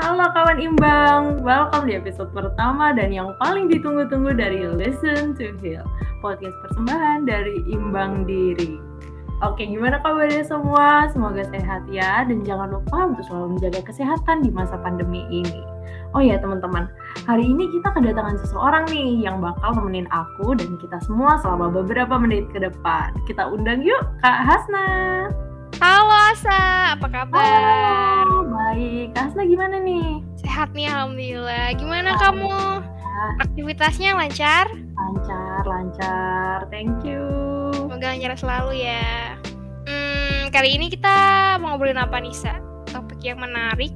Halo kawan imbang, welcome di episode pertama dan yang paling ditunggu-tunggu dari Listen to Heal, podcast persembahan dari Imbang Diri. Oke, gimana kabarnya semua? Semoga sehat ya, dan jangan lupa untuk selalu menjaga kesehatan di masa pandemi ini. Oh ya teman-teman, hari ini kita kedatangan seseorang nih yang bakal nemenin aku dan kita semua selama beberapa menit ke depan. Kita undang yuk Kak Hasna. Halo Asa, apa kabar? Halo, baik. Kak Hasna gimana nih? Sehat nih Alhamdulillah. Gimana kamu? Aktivitasnya lancar? Lancar, lancar. Thank you. Semoga lancar selalu ya. Hmm, kali ini kita mau ngobrolin apa nih, Sa? Topik yang menarik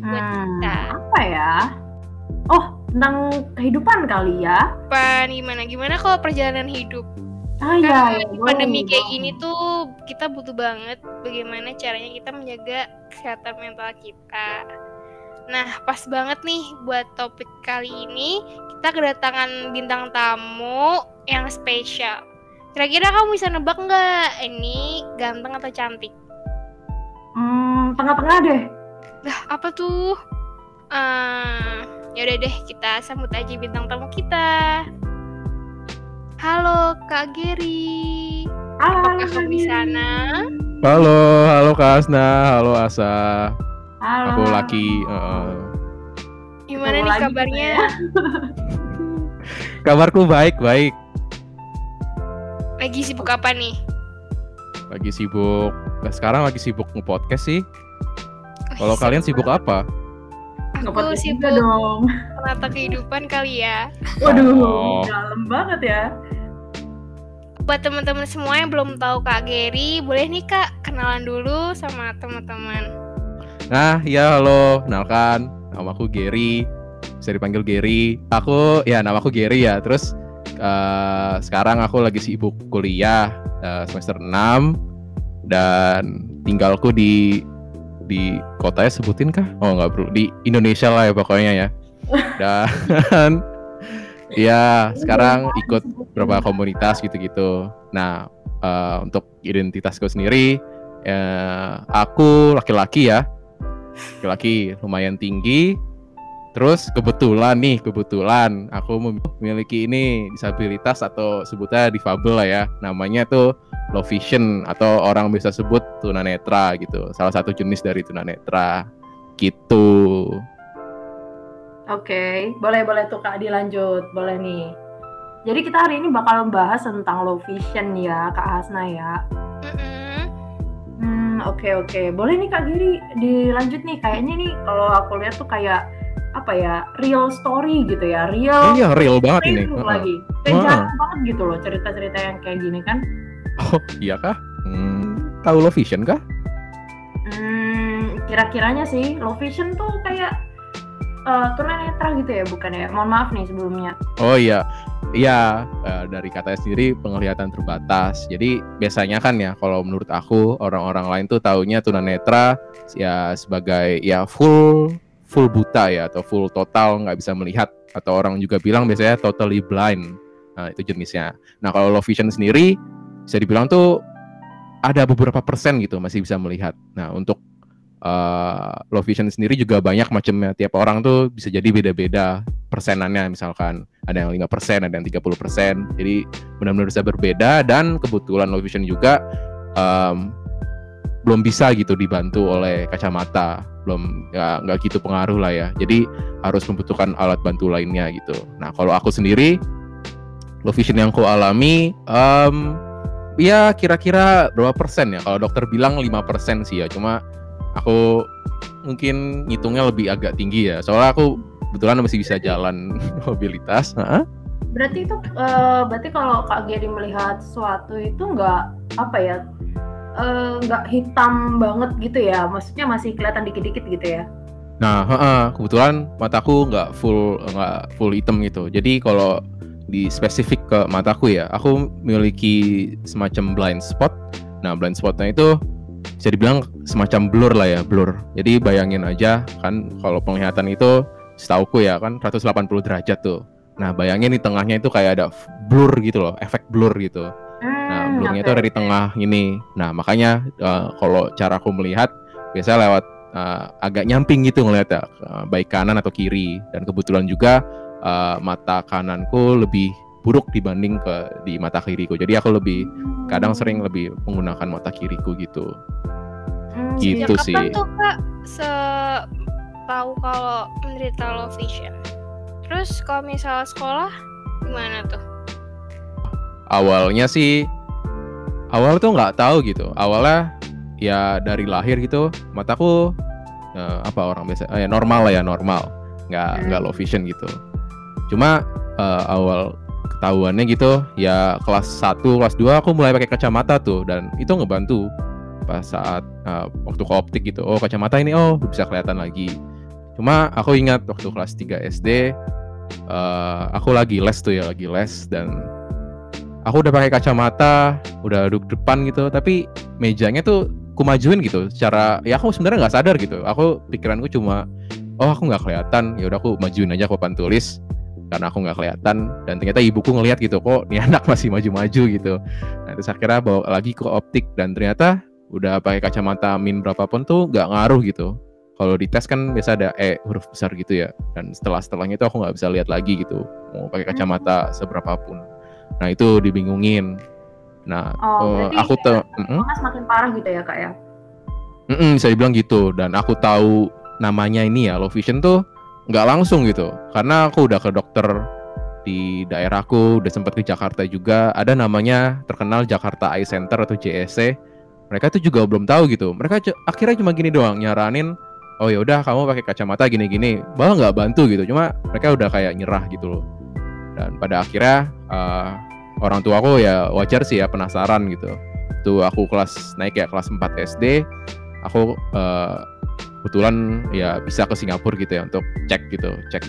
buat Hmm, kita. apa ya? Oh, tentang kehidupan kali ya? Apa gimana? Gimana kalau perjalanan hidup? Ah iya, di boleh, pandemi kayak gini tuh kita butuh banget bagaimana caranya kita menjaga kesehatan mental kita. Nah, pas banget nih buat topik kali ini kita kedatangan bintang tamu yang spesial. Kira-kira kamu bisa nebak nggak ini ganteng atau cantik? Hmm, tengah-tengah deh. Lah, apa tuh? Ah, ya udah deh, kita sambut aja bintang tamu kita. Halo Kak Geri. Halo, Apakah kamu di sana? Halo, halo Kak Asna, halo Asa, Halo. aku Laki. eh, Gimana nih lagi kabarnya? kita ya. kabarku baik, baik. Lagi sibuk apa nih? Lagi sibuk. Nah, sekarang lagi sibuk nge-podcast sih. Kalau Wih, kalian sibuk apa? Aku juga sibuk dong. menata kehidupan kali ya. Waduh, Oh. dalam banget ya. Buat teman-teman semua yang belum tahu Kak Geri, boleh nih Kak kenalan dulu sama teman-teman. Nah, ya halo, kenalkan. Namaku Gary. Bisa dipanggil Gary. Aku, ya namaku Gary ya. Terus eh, sekarang aku lagi sibuk kuliah eh, semester 6 dan tinggalku di di kotanya sebutin kah? Oh nggak perlu di Indonesia lah ya pokoknya ya. Dan ya sekarang ikut beberapa komunitas gitu-gitu. Nah eh, untuk identitasku sendiri, eh, aku laki-laki ya, laki-laki lumayan tinggi. Terus kebetulan nih, kebetulan aku memiliki ini disabilitas atau sebutnya difabel lah ya. Namanya tuh low vision atau orang bisa sebut tunanetra gitu. Salah satu jenis dari tunanetra gitu. Oke, boleh boleh tuh Kak dilanjut, boleh nih. Jadi kita hari ini bakal membahas tentang low vision ya, Kak Hasna ya. Mm-mm. Hmm, oke oke. Boleh nih Kak Giri dilanjut nih. Kayaknya nih kalau aku lihat tuh kayak apa ya, real story gitu ya, real. Iya, real banget ini. lagi. Kayak Heeh. jarang banget gitu loh cerita-cerita yang kayak gini kan. Oh, iya kah? Hmm, tahu low vision kah? Hmm, kira-kiranya sih low vision tuh kayak eh tunanetra gitu ya, bukan ya? Mohon maaf nih sebelumnya. Oh iya, iya eh, dari katanya sendiri penglihatan terbatas. Jadi biasanya kan ya kalau menurut aku orang-orang lain tuh taunya tunanetra ya sebagai ya full full buta ya atau full total nggak bisa melihat atau orang juga bilang biasanya totally blind. Nah, itu jenisnya. Nah kalau low vision sendiri bisa dibilang tuh ada beberapa persen gitu masih bisa melihat. Nah untuk eh, low vision sendiri juga banyak macamnya. Tiap orang tuh bisa jadi beda-beda persenannya misalkan ada yang 5%, ada yang 30%. Jadi benar-benar bisa berbeda dan kebetulan low vision juga em, belum bisa gitu dibantu oleh kacamata. Belum ya nggak gitu pengaruh lah ya. Jadi harus membutuhkan alat bantu lainnya gitu. Nah, kalau aku sendiri low vision yang aku alami em, ya kira-kira berapa persen ya? Kalau dokter bilang 5% sih ya. Cuma aku mungkin ngitungnya lebih agak tinggi ya. Soalnya aku kebetulan masih bisa jalan mobilitas. Heeh. Berarti itu eh, berarti kalau Kak Geri melihat sesuatu itu nggak apa ya eh, nggak hitam banget gitu ya maksudnya masih kelihatan dikit-dikit gitu ya Nah, heeh, kebetulan mataku nggak full nggak full hitam gitu. Jadi kalau di spesifik ke mataku ya, aku memiliki semacam blind spot. Nah, blind spotnya itu bisa dibilang semacam blur lah ya, blur. Jadi bayangin aja kan kalau penglihatan itu setauku ya kan 180 derajat tuh. Nah, bayangin di tengahnya itu kayak ada blur gitu loh, efek blur gitu. Nah, Hmm, blurnya itu ada di tengah ini. Nah, makanya eh, kalau cara aku melihat biasanya lewat uh, agak nyamping gitu ngeliatnya uh, baik kanan atau kiri dan kebetulan juga uh, mata kananku lebih buruk dibanding ke di mata kiriku jadi aku lebih kadang sering lebih menggunakan mata kiriku gitu Hmm, Gitu sih. kapan tuh kak se tahu kalau menderita low vision? Terus kalau misalnya sekolah gimana tuh? awalnya sih awal tuh nggak tahu gitu awalnya ya dari lahir gitu mataku eh, apa orang biasa eh, normal lah ya normal nggak Hmm. nggak low vision gitu cuma eh, awal ketahuannya gitu. Ya kelas 1 kelas 2 aku mulai pakai kacamata tuh dan itu ngebantu pas saat eh, waktu ke optik gitu. Oh kacamata ini oh bisa kelihatan lagi. Cuma aku ingat waktu kelas 3 SD eh, aku lagi les tuh ya lagi les dan aku udah pakai kacamata, udah duduk depan gitu, tapi mejanya tuh ku majuin gitu. Secara ya aku sebenarnya nggak sadar gitu. Aku pikiranku cuma oh aku nggak kelihatan, ya udah aku majuin aja ke papan tulis karena aku nggak kelihatan dan ternyata ibuku ngelihat gitu kok nih anak masih maju-maju gitu. Nah, terus akhirnya bawa lagi ke optik dan ternyata udah pakai kacamata min berapapun tuh nggak ngaruh gitu. Kalau di tes kan biasa ada E huruf besar gitu ya. Dan setelah setelahnya itu aku nggak bisa lihat lagi gitu. Mau pakai kacamata seberapapun. Nah itu dibingungin. Nah Oh, berarti aku tuh, semakin parah gitu ya kak ya? mm-mm, bisa dibilang gitu. Dan aku tahu namanya ini ya low vision tuh nggak langsung gitu. Karena aku udah ke dokter di daerahku, udah sempat ke Jakarta juga. Ada namanya terkenal Jakarta Eye Center atau JSC. Mereka tuh juga belum tahu gitu. Mereka akhirnya cuma gini doang nyaranin, oh ya udah kamu pakai kacamata gini-gini. Bahwa nggak bantu gitu. Cuma mereka udah kayak nyerah gitu loh. Dan pada akhirnya eh, orang tua aku ya wajar sih ya penasaran gitu. Tuh aku kelas naik ya kelas 4 SD, aku eh, kebetulan ya bisa ke Singapura gitu ya untuk cek gitu, cek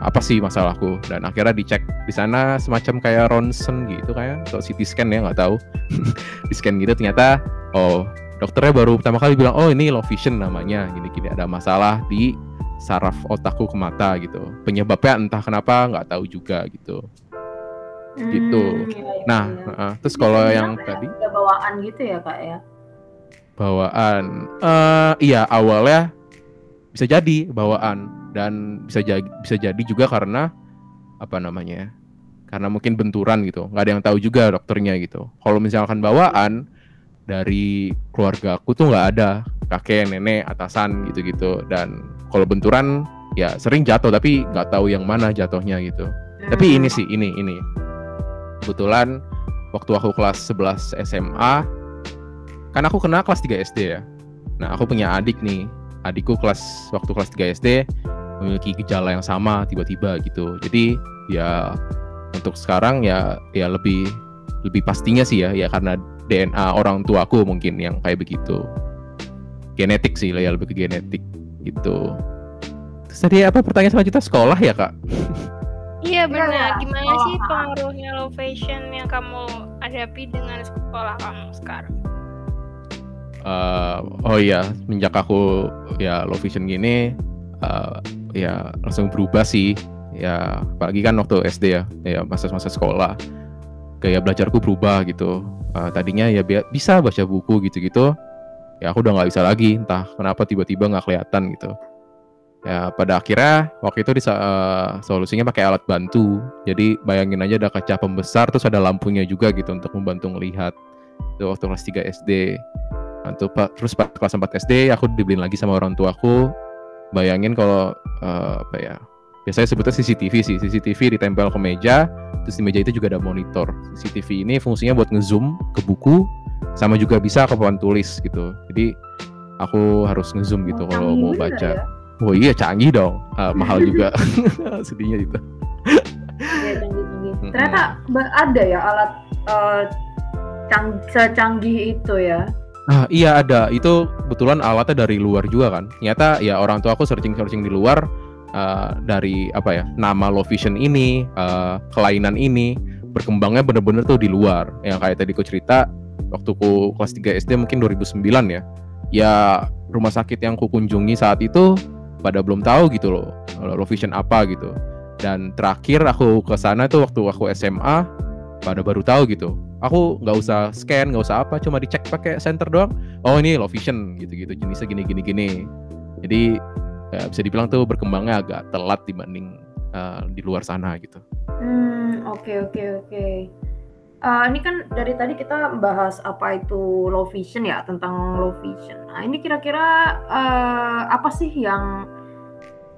apa sih masalahku dan akhirnya dicek di sana semacam kayak ronsen gitu kayak atau CT scan ya nggak tahu di scan gitu ternyata oh dokternya baru pertama kali bilang oh ini low vision namanya gini-gini ada masalah di saraf otakku ke mata gitu penyebabnya entah kenapa nggak tahu juga gitu Gitu. Hmm, iya, iya, nah iya. uh, terus kalau yang tadi ada bawaan gitu ya kak ya? Bawaan. Eh iya awalnya bisa jadi bawaan dan bisa jadi bisa jadi juga karena apa namanya ya, karena mungkin benturan gitu. Nggak ada yang tahu juga dokternya gitu. Kalau misalkan bawaan dari keluarga aku tuh nggak ada. Kakek nenek atasan gitu gitu dan kalau benturan ya sering jatuh tapi nggak tahu yang mana jatuhnya gitu. Tapi ini sih ini ini. Kebetulan waktu aku kelas 11 SMA kan aku kena kelas 3 SD ya. Nah, aku punya adik nih. Adikku kelas waktu kelas 3 SD memiliki gejala yang sama tiba-tiba gitu. Jadi ya untuk sekarang ya ya lebih lebih pastinya sih ya ya karena DNA orang tuaku mungkin yang kayak begitu. Genetik sih lah ya lebih ke genetik gitu. Terus tadi apa pertanyaan selanjutnya sekolah ya kak? Iya benar. Iya, Gimana sekolah, sih pengaruhnya low vision yang kamu hadapi dengan sekolah kamu sekarang? Eh, oh iya, semenjak aku ya low vision gini, eh, ya langsung berubah sih. Ya, apalagi kan waktu SD ya, ya masa-masa sekolah, gaya belajarku berubah gitu. Eh, tadinya ya bi- bisa baca buku gitu-gitu, ya aku udah nggak bisa lagi. Entah kenapa tiba-tiba nggak kelihatan gitu. Ya pada akhirnya waktu itu disa- eh, solusinya pakai alat bantu. Jadi bayangin aja ada kaca pembesar terus ada lampunya juga gitu untuk membantu melihat. Itu waktu kelas 3 SD. Tuh, Pak, terus pas kelas 4 SD aku dibeliin lagi sama orang tuaku. Bayangin kalau eh, apa ya? Biasanya sebutnya CCTV sih. CCTV ditempel ke meja, terus di meja itu juga ada monitor. CCTV ini fungsinya buat ngezoom ke buku sama juga bisa ke papan tulis gitu. Jadi aku harus ngezoom gitu Oh, kalau mau baca. ya. Oh iya canggih dong. Ah, mahal juga. Sedihnya gitu. Iya. Ternyata ada ya alat eh, cang- secanggih itu ya. Ah, iya ada. Itu kebetulan alatnya dari luar juga kan. Ternyata ya orang tua aku searching-searching di luar eh, dari apa ya nama low vision ini, eh, kelainan ini berkembangnya bener-bener tuh di luar. Yang kayak tadi ku cerita waktu ku kelas 3 SD mungkin 2009 ya. Ya rumah sakit yang ku kunjungi saat itu pada belum tahu gitu loh low vision apa gitu. Dan terakhir aku ke sana tuh waktu aku SMA pada baru tahu gitu aku nggak usah scan nggak usah apa cuma dicek pakai center doang. Oh ini low vision gitu-gitu jenisnya gini gini gini. Jadi ya, bisa dibilang tuh berkembangnya agak telat dibanding uh, di luar sana gitu. Hmm oke oke oke. Uh, ini kan dari tadi kita bahas apa itu low vision ya tentang low vision. Nah ini kira-kira uh, apa sih yang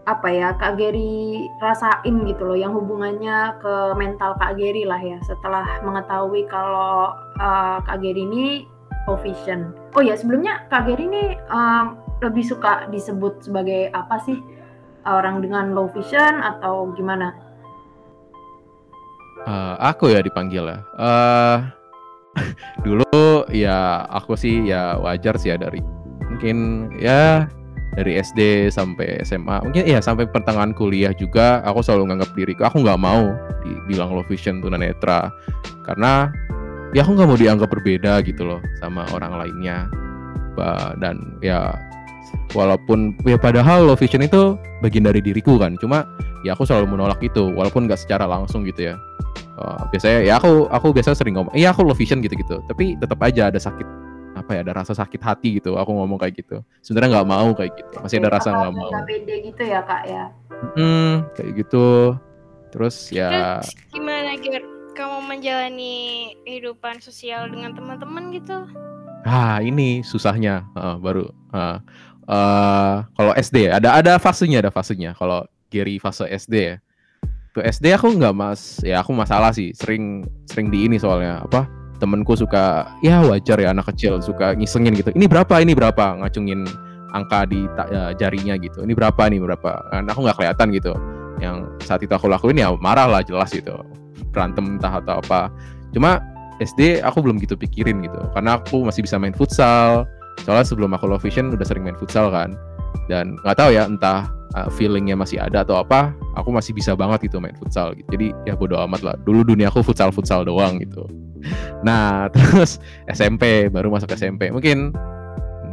apa ya Kak Geri rasain gitu loh yang hubungannya ke mental Kak Geri lah ya setelah mengetahui kalau uh, Kak Geri ini low vision. Oh ya sebelumnya Kak Geri ini um, lebih suka disebut sebagai apa sih orang dengan low vision atau gimana? Uh, aku ya dipanggil ya. Uh, dulu ya aku sih ya wajar sih ya dari mungkin ya dari SD sampai SMA mungkin ya sampai pertengahan kuliah juga aku selalu nganggap diriku aku nggak mau dibilang low vision tunanetra. Karena ya aku nggak mau dianggap berbeda gitu loh sama orang lainnya. Dan ya walaupun ya padahal low vision itu bagian dari diriku kan. Cuma ya aku selalu menolak itu walaupun nggak secara langsung gitu ya. Uh, biasanya ya aku aku biasa sering ngomong iya aku low vision gitu gitu tapi tetap aja ada sakit apa ya ada rasa sakit hati gitu aku ngomong kayak gitu. Sebenarnya nggak mau kayak gitu masih ada rasa nggak mau. nggak pede gitu ya kak ya? Hmm kayak gitu. Terus ya terus gimana Ger? Kamu menjalani kehidupan sosial dengan teman-teman gitu? Ah ini susahnya. Uh, baru uh, uh, kalau SD ada ada fasenya ada fasenya. Kalau Gary fase SD ya. Ke SD aku nggak mas ya aku masalah sih. Sering sering di ini soalnya apa temenku suka ya wajar ya anak kecil suka ngisengin gitu. Ini berapa ini berapa? Ngacungin angka di ya, jarinya gitu. Ini berapa ini berapa? Kan aku nggak kelihatan gitu. Yang saat itu aku lakuin ya marah lah jelas gitu. Berantem entah atau apa. Cuma SD aku belum gitu pikirin gitu. Karena aku masih bisa main futsal. Soalnya sebelum aku low vision udah sering main futsal kan dan nggak tahu ya entah uh, feelingnya masih ada atau apa aku masih bisa banget gitu main futsal gitu jadi ya bodo amat lah dulu dunia aku futsal futsal doang gitu Nah, terus SMP baru masuk SMP. Mungkin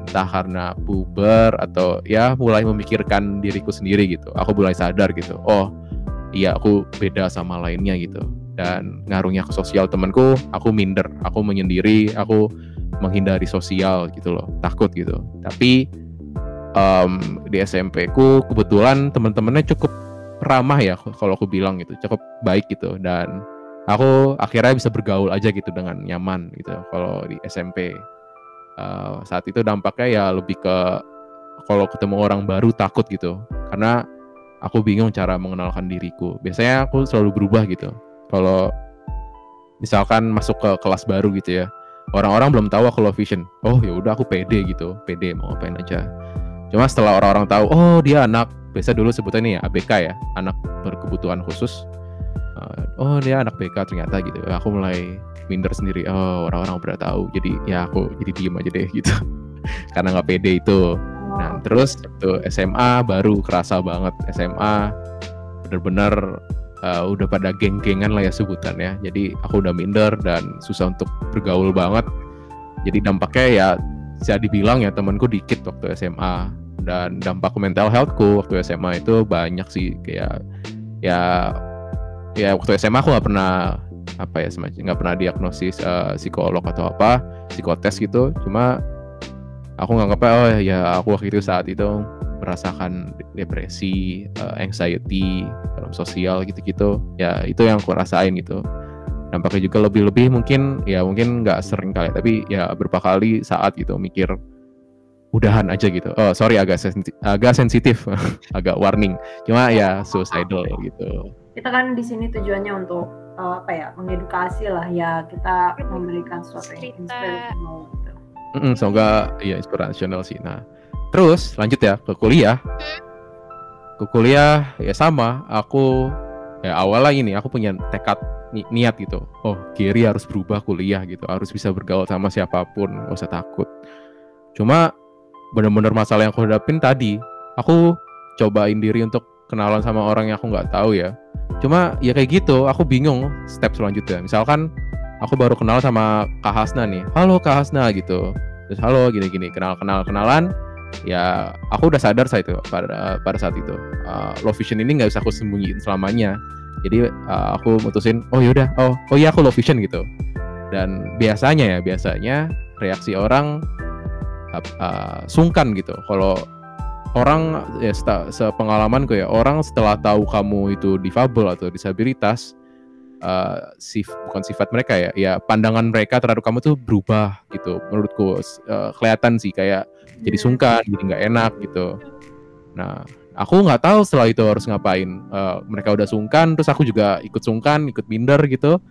entah karena puber atau ya mulai memikirkan diriku sendiri gitu. Aku mulai sadar gitu. Oh, iya aku beda sama lainnya gitu. Dan ngaruhnya ke sosial temanku, aku minder, aku menyendiri, aku menghindari sosial gitu loh, takut gitu. Tapi um, di SMP ku kebetulan teman-temannya cukup ramah ya kalau aku bilang gitu, cukup baik gitu. Dan aku akhirnya bisa bergaul aja gitu dengan nyaman gitu kalau di SMP uh, eh, saat itu dampaknya ya lebih ke kalau ketemu orang baru takut gitu karena aku bingung cara mengenalkan diriku. Biasanya aku selalu berubah gitu kalau misalkan masuk ke kelas baru gitu ya orang-orang belum tahu aku low vision. Oh ya udah aku pede gitu pede mau ngapain aja cuma setelah orang-orang tahu oh dia anak biasa dulu sebutnya nih ya ABK ya anak berkebutuhan khusus. Uh, oh dia anak BK ternyata gitu. Aku mulai minder sendiri oh orang-orang udah tahu jadi ya aku jadi diem aja deh gitu. Karena nggak pede itu. Nah terus waktu SMA baru kerasa banget. SMA bener-bener uh, udah pada geng-gengan lah ya sebutan ya jadi aku udah minder dan susah untuk bergaul banget. Jadi dampaknya ya bisa dibilang ya temanku dikit waktu SMA dan dampak mental healthku waktu SMA itu banyak sih kayak ya ya waktu SMA aku nggak pernah apa ya semacam nggak pernah diagnosis uh, psikolog atau apa psikotes gitu. Cuma aku nganggap oh ya aku waktu itu saat itu merasakan depresi uh, anxiety dalam sosial gitu-gitu. Ya itu yang aku rasain gitu dampaknya juga lebih-lebih mungkin ya mungkin nggak sering kali tapi ya berapa kali saat gitu mikir udahan aja gitu oh sorry agak sensitif, agak sensitif agak warning cuma ya suicidal gitu kita kan di sini tujuannya untuk uh, apa ya mengedukasi lah ya kita memberikan sesuatu yang inspirational gitu. Mm -mm, semoga ya inspirational sih. Nah terus lanjut ya ke kuliah. Ke kuliah ya sama. Aku ya awalnya ini aku punya tekad ni niat gitu. Oh Giri harus berubah kuliah gitu. Harus bisa bergaul sama siapa pun. Gak usah takut. Cuma bener-bener masalah yang aku hadapin tadi. Aku cobain diri untuk kenalan sama orang yang aku nggak tahu ya cuma ya kayak gitu aku bingung step selanjutnya misalkan aku baru kenal sama Kak Hasna nih halo Kak Hasna gitu terus halo gini gini kenal kenal kenalan ya aku udah sadar saat itu pada pada saat itu uh, low vision ini nggak bisa aku sembunyiin selamanya jadi uh, aku mutusin oh yaudah oh oh iya aku low vision gitu. Dan biasanya ya biasanya reaksi orang uh, sungkan gitu. Kalau orang ya sepengalamanku ya orang setelah tahu kamu itu difabel atau disabilitas uh, sif bukan sifat mereka ya ya pandangan mereka terhadap kamu tuh berubah gitu menurutku uh, kelihatan sih kayak jadi iya. sungkan jadi nggak enak gitu. Nah aku nggak tahu setelah itu harus ngapain. Uh, mereka udah sungkan terus aku juga ikut sungkan ikut minder gitu.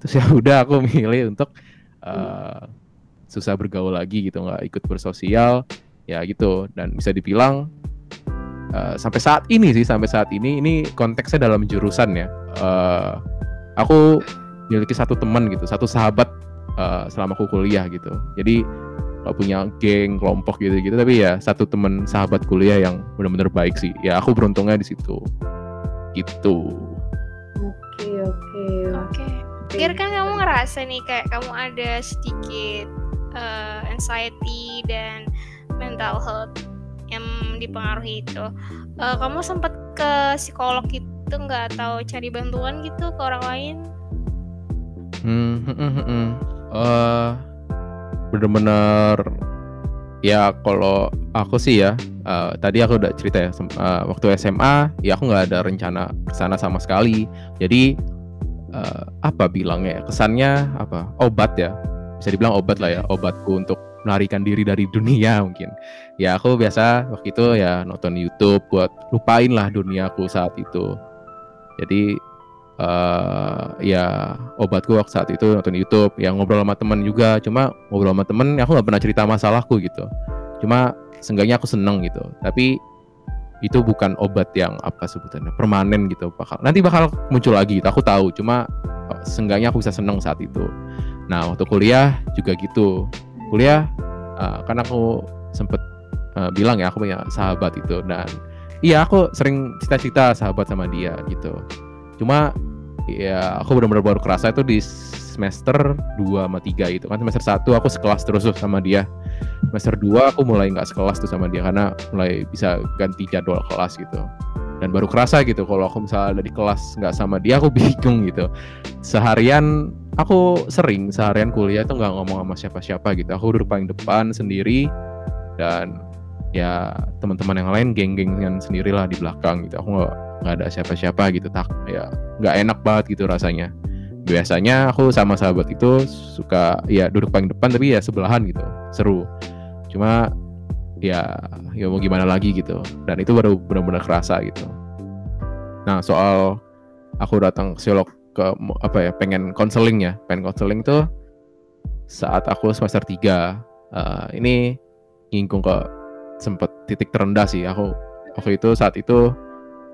Terus ya udah aku milih untuk uh, susah bergaul lagi gitu nggak ikut bersosial. Ya gitu dan bisa dibilang uh, sampai saat ini sih sampai saat ini ini konteksnya dalam jurusan ya. Uh, aku memiliki satu teman gitu satu sahabat uh, selama aku kuliah gitu. Jadi gak punya geng kelompok gitu gitu tapi ya satu teman sahabat kuliah yang benar-benar baik sih. Ya aku beruntungnya di situ. Gitu. Oke oke. Oke. Biar kan kamu ngerasa nih kayak kamu ada sedikit uh, anxiety dan mental health yang dipengaruhi itu. Uh, kamu sempat ke psikolog itu nggak? Atau cari bantuan gitu ke orang lain? Hmm, hmm, hmm, hmm. Uh, bener-bener ya kalau aku sih ya uh, tadi aku udah cerita ya uh, waktu SMA ya aku nggak ada rencana ke sana sama sekali. Jadi uh, apa bilangnya ya? kesannya apa? Obat ya bisa dibilang obat lah ya obatku untuk melarikan diri dari dunia mungkin. Ya aku biasa waktu itu ya nonton YouTube buat lupain lah duniaku saat itu. Jadi uh, ya obatku waktu saat itu nonton YouTube yang ngobrol sama temen juga. Cuma ngobrol sama temen aku nggak pernah cerita masalahku gitu. Cuma seenggaknya aku seneng gitu. Tapi itu bukan obat yang apa sebutannya permanen gitu bakal. Nanti bakal muncul lagi gitu aku tahu. Cuma eh, seenggaknya aku bisa seneng saat itu. Nah waktu kuliah juga gitu. Kuliah uh, kan aku sempet uh, bilang ya aku punya sahabat itu. Dan iya aku sering cita-cita sahabat sama dia gitu. Cuma ya aku benar-benar baru kerasa itu di semester 2 sama 3 itu kan. Semester 1 aku sekelas terus tuh sama dia. Semester 2 aku mulai nggak sekelas tuh sama dia karena mulai bisa ganti jadwal kelas gitu. Dan baru kerasa gitu kalau aku misalnya ada di kelas nggak sama dia aku bingung gitu. Seharian aku sering seharian kuliah tuh nggak ngomong sama siapa-siapa gitu. Aku duduk paling depan sendiri dan ya teman-teman yang lain geng-gengan sendirilah di belakang gitu. Aku nggak nggak ada siapa-siapa gitu tak ya nggak enak banget gitu rasanya. Biasanya aku sama sahabat itu suka ya duduk paling depan tapi ya sebelahan gitu seru. Cuma ya ya mau gimana lagi gitu. Dan itu baru benar-benar kerasa gitu. Nah soal aku datang psikolog ke apa ya pengen konseling ya. Pengen konseling tuh saat aku semester 3 uh, eh, ini ngingkung ke sempet titik terendah sih. Aku waktu itu saat itu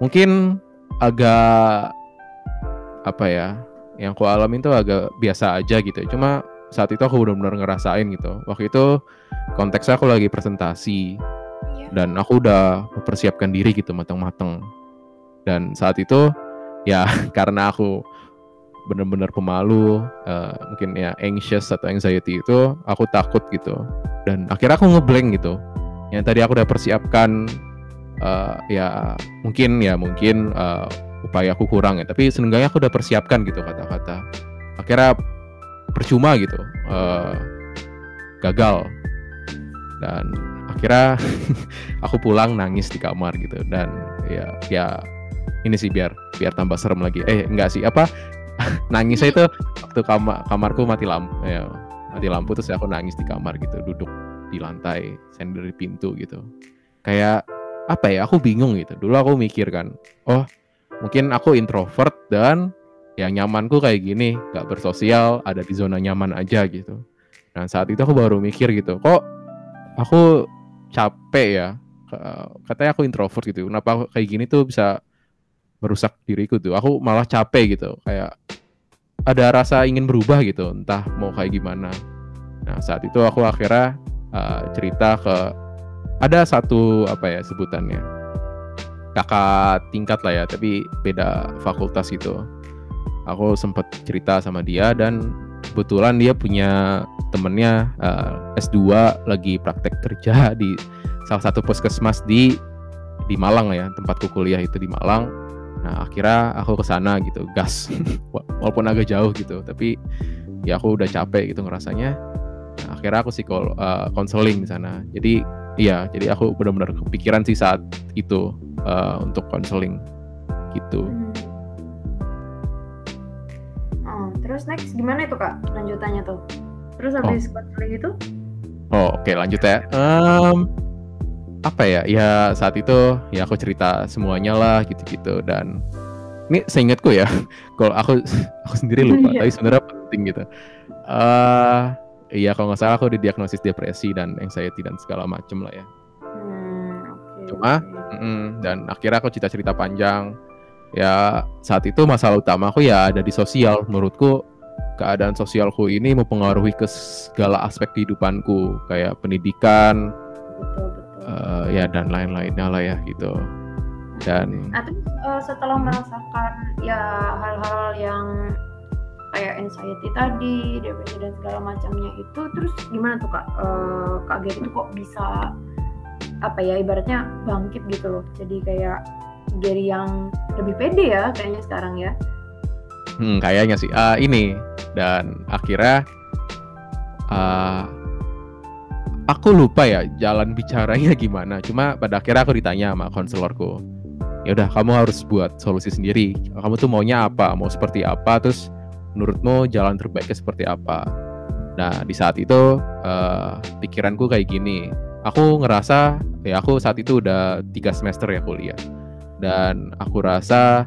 mungkin agak apa ya yang aku alamin tuh agak biasa aja gitu. Cuma saat itu aku benar-benar ngerasain gitu. Waktu itu konteksnya aku lagi presentasi yeah. dan aku udah mempersiapkan diri gitu matang-matang dan saat itu ya karena aku bener-bener pemalu uh, mungkin ya anxious atau anxiety itu aku takut gitu. Dan akhirnya aku ngeblank gitu. Yang tadi aku udah persiapkan uh, ya mungkin ya mungkin uh, upaya aku kurang ya. Tapi seenggaknya aku udah persiapkan gitu kata-kata. Akhirnya percuma gitu uh, gagal. Dan akhirnya aku pulang nangis di kamar gitu. Dan ya ya ini sih biar biar tambah serem lagi. Eh enggak sih apa? Nangis saya itu waktu kamar kamarku mati lampu ya mati lampu terus aku nangis di kamar gitu duduk di lantai sender di pintu gitu. Kayak apa ya aku bingung gitu. Dulu aku mikir kan oh mungkin aku introvert dan yang nyamanku kayak gini gak bersosial ada di zona nyaman aja gitu. Dan saat itu aku baru mikir gitu kok aku capek ya? Katanya aku introvert gitu kenapa kayak gini tuh bisa merusak diriku tuh? Aku malah capek gitu kayak ada rasa ingin berubah gitu entah mau kayak gimana. Nah saat itu aku akhirnya uh, cerita ke ada satu apa ya sebutannya. Kakak tingkat lah ya tapi beda fakultas gitu. Aku sempat cerita sama dia dan kebetulan dia punya temennya uh, S2 lagi praktek kerja di salah satu puskesmas di di Malang ya tempatku kuliah itu di Malang. Nah akhirnya aku ke sana gitu gas. Walaupun agak jauh gitu tapi ya aku udah capek gitu ngerasanya. Nah, akhirnya aku psikol uh, konseling di sana. Jadi iya jadi aku benar-benar kepikiran sih saat itu uh, untuk konseling gitu Hmm. Oh, terus next gimana itu kak lanjutannya tuh? Terus habis konseling itu? Oh oke lanjut ya. Em, apa ya? Ya saat itu ya aku cerita semuanya lah gitu-gitu dan ini seingatku ya. Kalau aku aku sendiri lupa, Iya. tapi sebenarnya penting gitu. Eh iya kalau nggak salah aku didiagnosis depresi dan anxiety dan segala macem lah ya. Hmm. Cuma. Mm-mm, dan akhirnya aku cerita-cerita panjang. Ya saat itu masalah utama aku ya ada di sosial. Menurutku keadaan sosialku ini mempengaruhi ke segala aspek kehidupanku kayak pendidikan, betul betul. eh, ya dan lain-lainnya lah ya gitu. Dan Nah terus eh, setelah merasakan ya hal-hal yang kayak anxiety tadi, depresi dan segala macamnya itu, terus gimana tuh kak? Eh, kak itu kok bisa apa ya ibaratnya bangkit gitu loh. Jadi kayak Gary yang lebih pede ya kayaknya sekarang ya. hmm, kayaknya sih ah, ini dan akhirnya ah, aku lupa ya jalan bicaranya gimana. Cuma pada akhirnya aku ditanya sama konselorku. Ya udah kamu harus buat solusi sendiri. Kamu tuh maunya apa? Mau seperti apa? Terus menurutmu jalan terbaiknya seperti apa? Nah di saat itu eh, pikiranku kayak gini. Aku ngerasa ya aku saat itu udah tiga semester ya kuliah dan aku rasa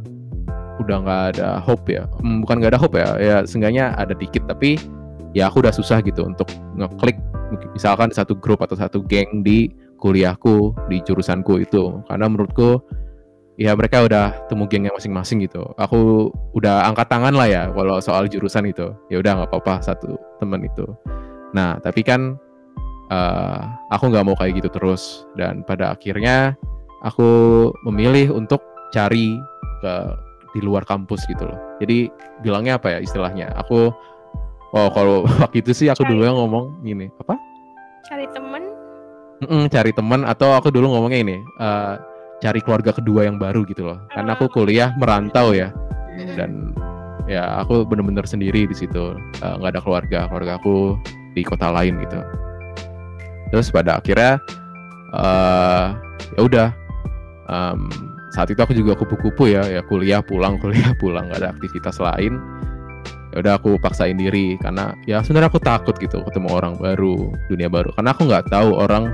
udah nggak ada hope ya Hmm, bukan nggak ada hope ya ya seenggaknya ada dikit tapi ya aku udah susah gitu untuk ngeklik misalkan satu grup atau satu geng di kuliahku di jurusanku itu karena menurutku ya mereka udah temu gengnya masing-masing gitu aku udah angkat tangan lah ya kalau soal jurusan itu ya udah nggak apa-apa satu temen itu nah tapi kan eh, aku nggak mau kayak gitu terus dan pada akhirnya aku memilih untuk cari ke di luar kampus gitu loh. Jadi bilangnya apa ya istilahnya? Aku oh kalau waktu itu sih aku Cari. dulu yang ngomong gini, apa? cari temen Mm-mm, cari teman atau aku dulu ngomongnya ini, eh, cari keluarga kedua yang baru gitu loh. Karena aku kuliah merantau ya dan ya aku bener-bener sendiri di situ, Eh, nggak ada keluarga, keluarga aku di kota lain gitu. Terus pada akhirnya eh ya udah em, saat itu aku juga kupu-kupu ya, ya kuliah pulang kuliah pulang nggak ada aktivitas lain. Ya udah aku paksain diri karena ya sebenarnya aku takut gitu ketemu orang baru, dunia baru. Karena aku nggak tahu orang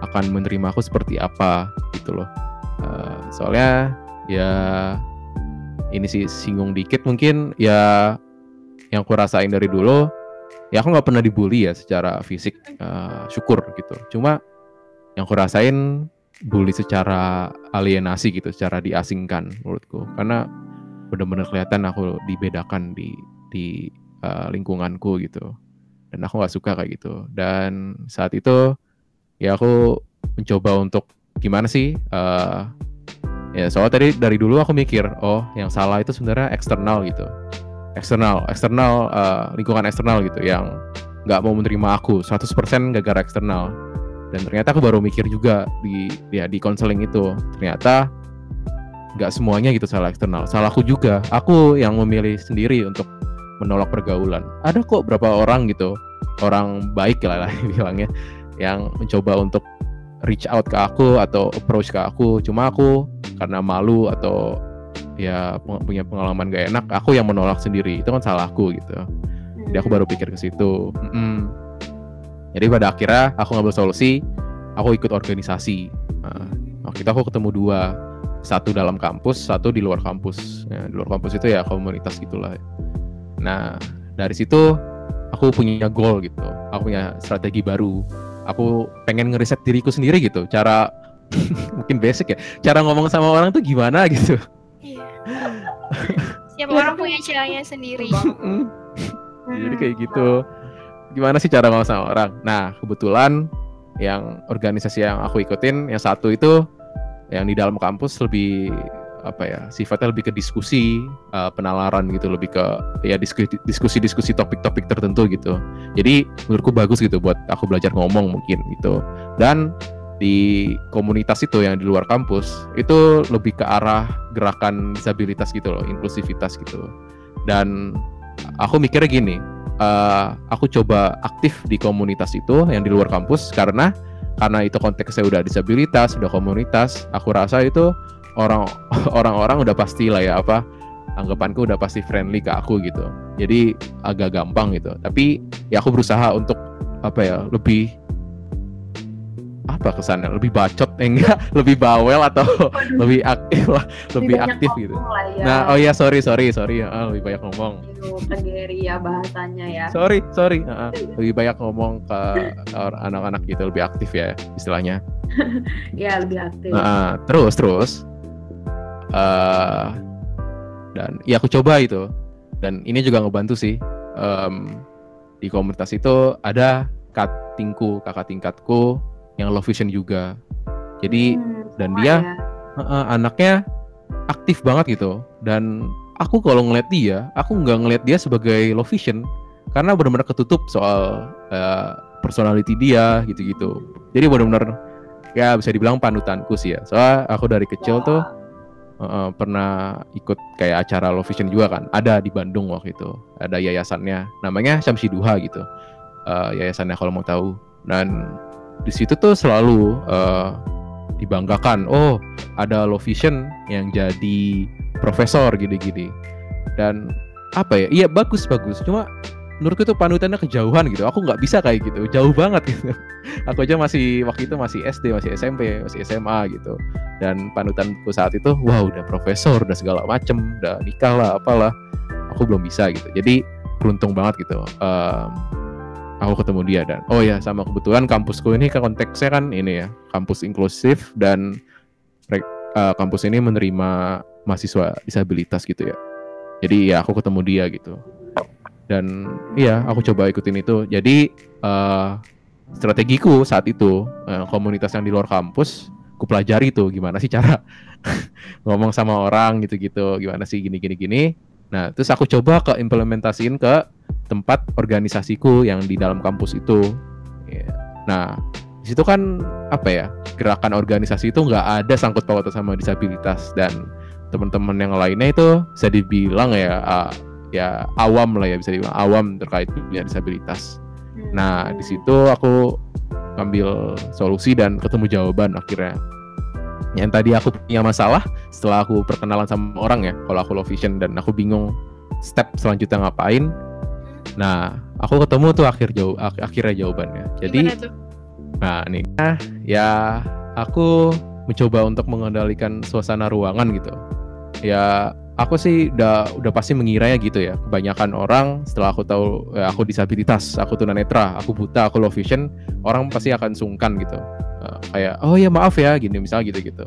akan menerima aku seperti apa gitu loh. Eh, soalnya ya ini sih singgung dikit mungkin ya yang aku rasain dari dulu ya aku nggak pernah dibully ya secara fisik. Eh, syukur gitu. Cuma yang aku rasain bully secara alienasi gitu secara diasingkan menurutku. Karena benar-benar kelihatan aku dibedakan di di eh, lingkunganku gitu. Dan aku nggak suka kayak gitu. Dan saat itu ya aku mencoba untuk gimana sih eh, ya soalnya tadi dari dulu aku mikir oh yang salah itu sebenarnya eksternal gitu. Eksternal eksternal eh, lingkungan eksternal gitu yang nggak mau menerima aku. 100% gara-gara eksternal. Dan ternyata aku baru mikir juga di ya di konseling itu. Ternyata nggak semuanya gitu salah eksternal. Salahku juga. Aku yang memilih sendiri untuk menolak pergaulan. Ada kok berapa orang gitu orang baik lah lah bilangnya yang mencoba untuk reach out ke aku atau approach ke aku. Cuma aku karena malu atau ya punya pengalaman gak enak aku yang menolak sendiri. Itu kan salahku gitu. Jadi aku baru pikir ke situ. Mm-mm. jadi pada akhirnya aku ngambil solusi aku ikut organisasi. Nah, waktu itu aku ketemu dua. Satu dalam kampus satu di luar kampus. Nah, di luar kampus itu ya komunitas gitulah. Nah dari situ aku punya goal gitu. Aku punya strategi baru aku pengen ngeriset diriku sendiri gitu cara mungkin basic ya cara ngomong sama orang tuh gimana gitu Iya. Setiap Iya, orang punya caranya sendiri. Jadi kayak gitu. Gimana sih cara ngomong sama orang? Nah, kebetulan yang organisasi yang aku ikutin, yang satu itu yang di dalam kampus lebih apa ya sifatnya lebih ke diskusi uh, penalaran gitu lebih ke ya diskusi diskusi topik-topik tertentu gitu jadi menurutku bagus gitu buat aku belajar ngomong mungkin gitu dan di komunitas itu yang di luar kampus itu lebih ke arah gerakan disabilitas gitu loh, inklusivitas gitu. Dan aku mikirnya gini, uh, aku coba aktif di komunitas itu yang di luar kampus karena karena itu konteksnya udah disabilitas, udah komunitas, aku rasa itu orang orang-orang udah pasti lah ya apa anggapanku udah pasti friendly ke aku gitu. Jadi agak gampang gitu. Tapi ya aku berusaha untuk apa ya lebih apa kesannya lebih bacot eh, enggak lebih bawel atau lebih aktif lah lebih, lebih aktif gitu. ya. nah oh ya sorry sorry sorry uh, lebih banyak ngomong. Ya bahasanya ya. Sorry sorry uh, lebih banyak ngomong ke anak-anak gitu lebih aktif ya istilahnya. Ya lebih aktif. Uh, terus terus uh, dan ya aku coba itu dan ini juga ngebantu sih um, di komunitas itu ada katingku kakak tingkatku yang low vision juga. Jadi hmm, dan dia ya. uh, anaknya aktif banget gitu. Dan aku kalau ngeliat dia, aku nggak ngeliat dia sebagai low vision karena benar-benar ketutup soal uh, personality dia gitu-gitu. Jadi benar-benar ya bisa dibilang panutanku sih ya. Soalnya aku dari kecil wow. tuh uh, pernah ikut kayak acara low vision juga kan. Ada di Bandung waktu itu. Ada yayasannya, namanya Syamsi Duha gitu. Uh, yayasannya kalau mau tahu. Dan di situ tuh selalu uh, dibanggakan oh ada low vision yang jadi profesor gini-gini dan apa ya iya bagus bagus cuma menurutku tuh panutannya kejauhan gitu. Aku nggak bisa kayak gitu. Jauh banget gitu. Aku aja masih waktu itu masih SD masih SMP masih SMA gitu. Dan panutanku saat itu wah udah profesor udah segala macem udah nikah lah apalah. Aku belum bisa gitu. Jadi beruntung banget gitu. Um, aku ketemu dia dan oh ya sama kebetulan kampusku ini kan konteksnya kan ini ya kampus inklusif dan uh, kampus ini menerima mahasiswa disabilitas gitu ya. Jadi ya aku ketemu dia gitu dan iya aku coba ikutin itu jadi uh, strategiku saat itu uh, komunitas yang di luar kampus ku pelajari tuh gimana sih cara ngomong sama orang gitu-gitu gimana sih gini gini gini nah terus aku coba ke implementasiin ke tempat organisasiku yang di dalam kampus itu. Ya. Nah, di situ kan apa ya gerakan organisasi itu nggak ada sangkut pautnya sama disabilitas dan teman-teman yang lainnya itu bisa dibilang ya uh, ya awam lah ya bisa dibilang awam terkait dunia disabilitas. Nah di situ aku ngambil solusi dan ketemu jawaban akhirnya. Yang tadi aku punya masalah setelah aku perkenalan sama orang ya kalau aku low vision dan aku bingung step selanjutnya ngapain Nah, aku ketemu tuh akhir jauh ak akhirnya jawabannya. Jadi Nah, nih nah, ya aku mencoba untuk mengendalikan suasana ruangan gitu. Ya, aku sih udah udah pasti mengiranya gitu ya. Kebanyakan orang setelah aku tahu ya, aku disabilitas, aku tunanetra, aku buta, aku low vision, orang pasti akan sungkan gitu. Uh, kayak oh ya maaf ya gini misalnya gitu-gitu.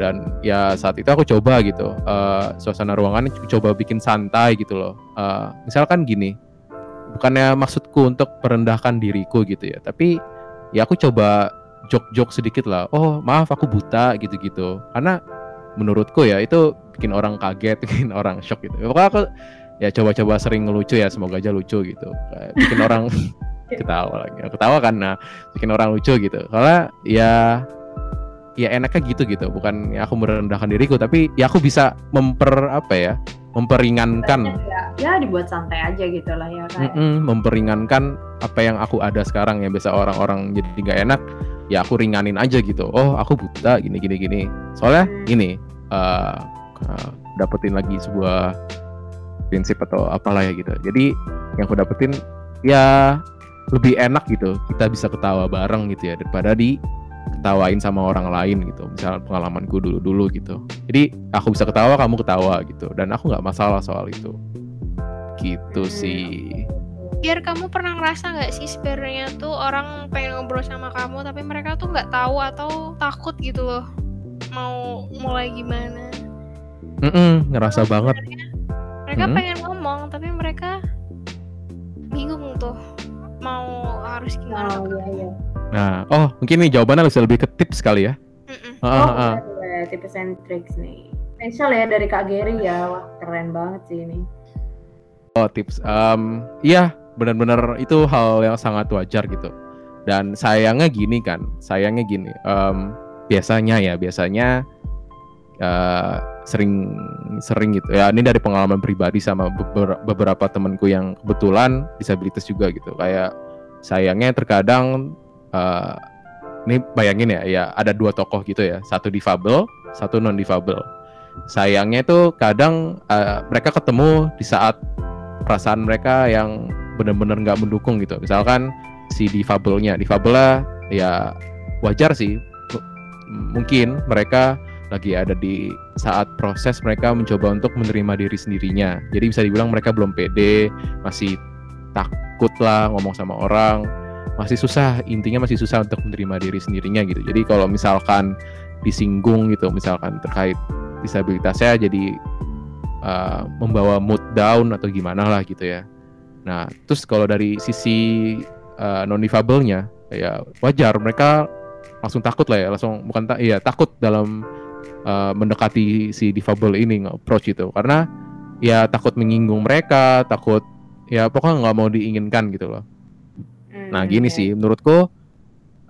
Dan ya saat itu aku coba gitu. Uh, suasana ruangan coba bikin santai gitu loh. Uh, misalkan gini, bukannya maksudku untuk merendahkan diriku gitu ya tapi ya aku coba jok-jok sedikit lah oh maaf aku buta gitu-gitu karena menurutku ya itu bikin orang kaget bikin orang shock gitu. Pokoknya aku ya coba-coba sering ngelucu ya semoga aja lucu gitu. Bikin orang ketawa lagi. Ketawa kan nah bikin orang lucu gitu. Karena ya ya enaknya gitu gitu. Bukan ya aku merendahkan diriku tapi ya aku bisa memper apa ya memperingankan. Ya, ya dibuat santai aja gitu lah ya kayak mm -mm, memperingankan apa yang aku ada sekarang ya. Biasa orang-orang jadi nggak enak ya aku ringanin aja gitu. Oh aku buta gini gini gini. Soalnya hmm. ini uh, uh, dapetin lagi sebuah prinsip atau apalah ya gitu. Jadi yang aku dapetin ya lebih enak gitu. Kita bisa ketawa bareng gitu ya daripada di ketawain sama orang lain gitu. Misal pengalamanku dulu dulu gitu. Jadi aku bisa ketawa kamu ketawa gitu. Dan aku nggak masalah soal itu. Gitu hmm. sih. Biar kamu pernah ngerasa nggak sih sebenarnya tuh orang pengen ngobrol sama kamu tapi mereka tuh nggak tahu atau takut gitu loh? Mau mulai gimana mm -mm, ngerasa Karena banget mereka mm -hmm. pengen ngomong tapi mereka bingung tuh mau harus gimana oh, iya, iya. Nah, oh mungkin nih jawabannya bisa lebih ke tips kali ya. Mm -mm. Oh, uh, uh. Ya, tips and tricks nih. Spesial ya dari Kak Gary ya, wah keren banget sih ini. Oh tips, um, iya benar-benar itu hal yang sangat wajar gitu. dan sayangnya gini kan sayangnya gini um, biasanya ya biasanya uh, sering sering gitu. Ya ini dari pengalaman pribadi sama beber, beberapa temanku yang kebetulan disabilitas juga gitu. Kayak sayangnya terkadang uh, ini bayangin ya ya ada dua tokoh gitu ya. Satu difabel satu non difabel sayangnya itu kadang uh, mereka ketemu di saat perasaan mereka yang benar-benar nggak mendukung gitu. Misalkan si difabelnya. Difabelnya ya wajar sih. Mungkin mereka lagi ada di saat proses mereka mencoba untuk menerima diri sendirinya. Jadi bisa dibilang mereka belum pede masih takut lah ngomong sama orang masih susah intinya masih susah untuk menerima diri sendirinya gitu. Jadi kalau misalkan disinggung gitu misalkan terkait disabilitasnya jadi uh, membawa mood down atau gimana lah gitu ya. Nah terus kalau dari sisi uh, non difabelnya ya wajar mereka langsung takut lah ya langsung bukan tak iya takut dalam uh, mendekati si difabel ini approach itu. Karena ya takut menyinggung mereka takut ya pokoknya nggak mau diinginkan gitu loh. Hmm, nah gini okay. sih menurutku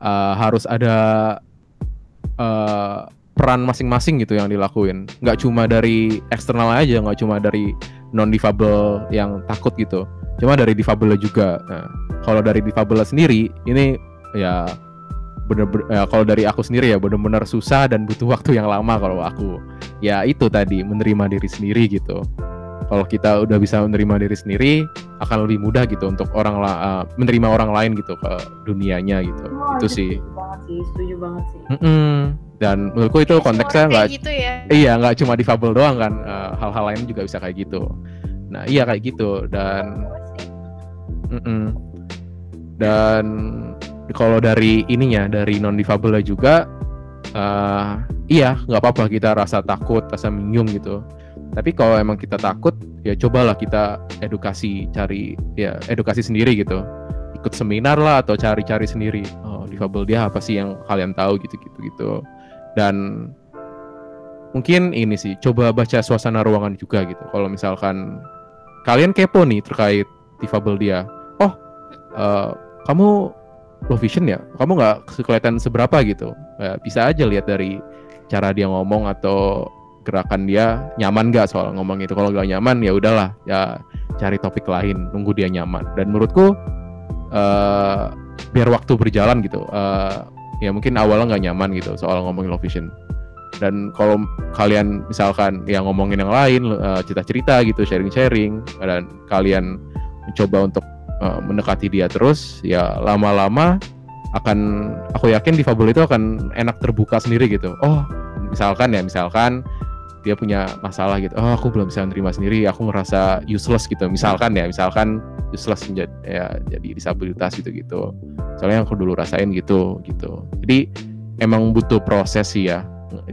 uh, harus ada uh, peran masing-masing gitu yang dilakuin. Nggak cuma dari eksternal aja nggak cuma dari non difabel yang takut gitu. Cuma dari difabelnya juga. Nah kalau dari difabel sendiri ini ya bener, bener ya, kalau dari aku sendiri ya benar-benar susah dan butuh waktu yang lama kalau aku ya itu tadi menerima diri sendiri gitu. Kalau kita udah bisa menerima diri sendiri akan lebih mudah gitu untuk orang uh, menerima orang lain gitu ke dunianya gitu. Oh, itu sih. banget sih setuju banget sih. Mm -mm. dan menurutku itu konteksnya nggak gitu ya? iya nggak cuma difabel doang kan eh, hal-hal uh, lain juga bisa kayak gitu. Nah iya kayak gitu dan mm -mm dan kalau dari ininya dari non difabel juga uh, iya nggak apa-apa. Kita rasa takut rasa mingung gitu. Tapi kalau emang kita takut ya cobalah kita edukasi cari ya edukasi sendiri gitu. Ikut seminar lah atau cari-cari sendiri. Oh difabel dia apa sih yang kalian tahu gitu gitu. Gitu dan mungkin ini sih coba baca suasana ruangan juga gitu. Kalau misalkan kalian kepo nih terkait difabel dia. Oh uh, kamu low vision ya? Kamu nggak kelihatan seberapa gitu? Ya, bisa aja lihat dari cara dia ngomong atau gerakan dia nyaman gak soal ngomong itu? Kalau gak nyaman ya udahlah ya cari topik lain nunggu dia nyaman. Dan menurutku uh, biar waktu berjalan gitu uh, ya mungkin awalnya nggak nyaman gitu soal ngomongin low vision. Dan kalau kalian misalkan ya ngomongin yang lain uh, cerita-cerita gitu sharing-sharing dan kalian mencoba untuk uh, mendekati dia terus ya lama-lama akan aku yakin difabel itu akan enak terbuka sendiri gitu. Oh misalkan ya misalkan dia punya masalah gitu. Oh aku belum bisa menerima sendiri aku ngerasa useless gitu. Misalkan ya misalkan useless menjadi ya jadi disabilitas gitu gitu soalnya aku dulu rasain gitu gitu. Jadi emang butuh proses sih ya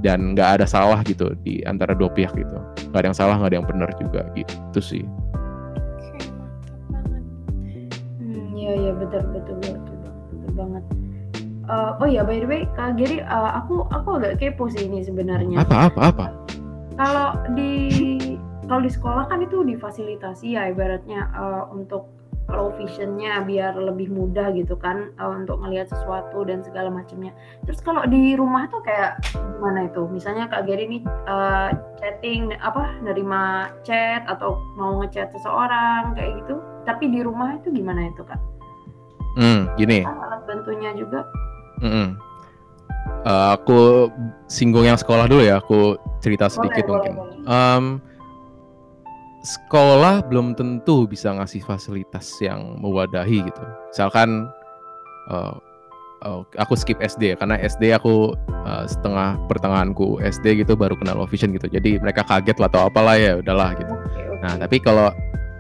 dan nggak ada salah gitu di antara dua pihak gitu. Nggak ada yang salah nggak ada yang benar juga gitu sih iya betul betul betul, betul banget uh, oh ya by the way kak Giri uh, aku aku agak kepo sih ini sebenarnya apa apa apa kalau di kalau di sekolah kan itu difasilitasi ya ibaratnya uh, untuk low visionnya biar lebih mudah gitu kan uh, untuk melihat sesuatu dan segala macamnya. Terus kalau di rumah tuh kayak gimana itu? Misalnya Kak Geri nih uh, chatting apa nerima chat atau mau ngechat seseorang kayak gitu. Tapi di rumah itu gimana itu Kak? Hmm, gini. Alat bantunya juga. Mm -mm. Uh, aku singgung yang sekolah dulu ya. Aku cerita sedikit boleh, mungkin. Boleh, Um, sekolah belum tentu bisa ngasih fasilitas yang mewadahi gitu. Misalkan uh, uh, aku skip SD karena SD aku uh, setengah pertengahanku SD gitu baru kenal low vision gitu. Jadi mereka kaget lah atau apalah ya udahlah gitu. Okay, okay. Nah tapi kalau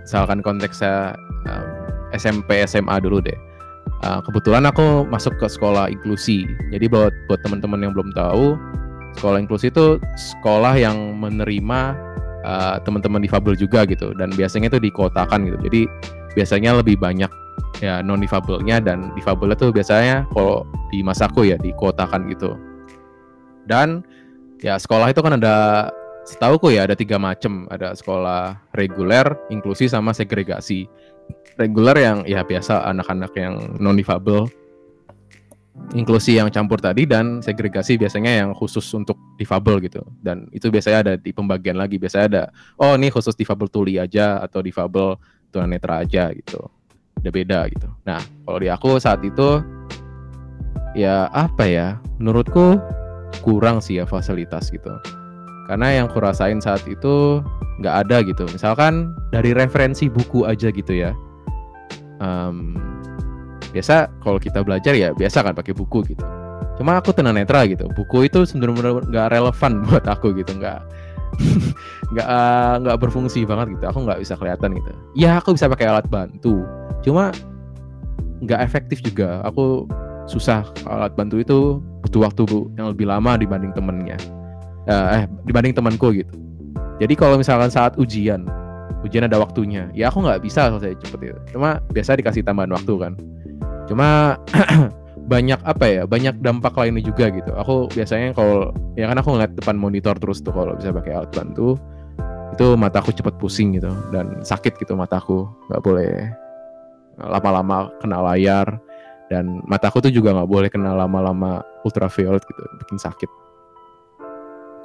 misalkan konteksnya um, SMP SMA dulu deh. Uh, kebetulan aku masuk ke sekolah inklusi. Jadi buat buat teman-teman yang belum tahu, sekolah inklusi itu sekolah yang menerima uh, teman-teman difabel juga gitu. Dan biasanya itu dikotakan gitu. Jadi biasanya lebih banyak ya non difabelnya dan difabelnya tuh biasanya kalau di masaku ya dikotakan gitu. Dan ya sekolah itu kan ada setahu ya ada tiga macam ada sekolah reguler inklusi sama segregasi reguler yang ya biasa anak-anak yang non difabel inklusi yang campur tadi dan segregasi biasanya yang khusus untuk difabel gitu. Dan itu biasanya ada di pembagian lagi. Biasanya ada oh ini khusus difabel tuli aja atau difabel tunanetra aja gitu. Udah beda gitu. Nah kalau di aku saat itu ya apa ya menurutku kurang sih ya fasilitas gitu. Karena yang kurasain saat itu nggak ada gitu. Misalkan dari referensi buku aja gitu ya um, biasa kalau kita belajar ya biasa kan pakai buku gitu. Cuma aku tunanetra gitu. Buku itu sebenarnya nggak relevan buat aku gitu. Nggak nggak uh, nggak berfungsi banget gitu. Aku nggak bisa kelihatan gitu. Ya aku bisa pakai alat bantu. Cuma nggak efektif juga. Aku susah. Alat bantu itu butuh waktu yang lebih lama dibanding temennya. Uh, eh dibanding temanku gitu. Jadi kalau misalkan saat ujian ujian ada waktunya. Ya aku nggak bisa selesai cepet itu. Cuma biasa dikasih tambahan waktu kan. Cuma banyak apa ya banyak dampak lainnya juga gitu. Aku biasanya kalau ya kan aku ngeliat depan monitor terus tuh kalau bisa pakai alat bantu itu mataku cepet pusing gitu dan sakit gitu mataku nggak boleh lama-lama kena layar dan mataku tuh juga nggak boleh kena lama-lama ultraviolet gitu bikin sakit.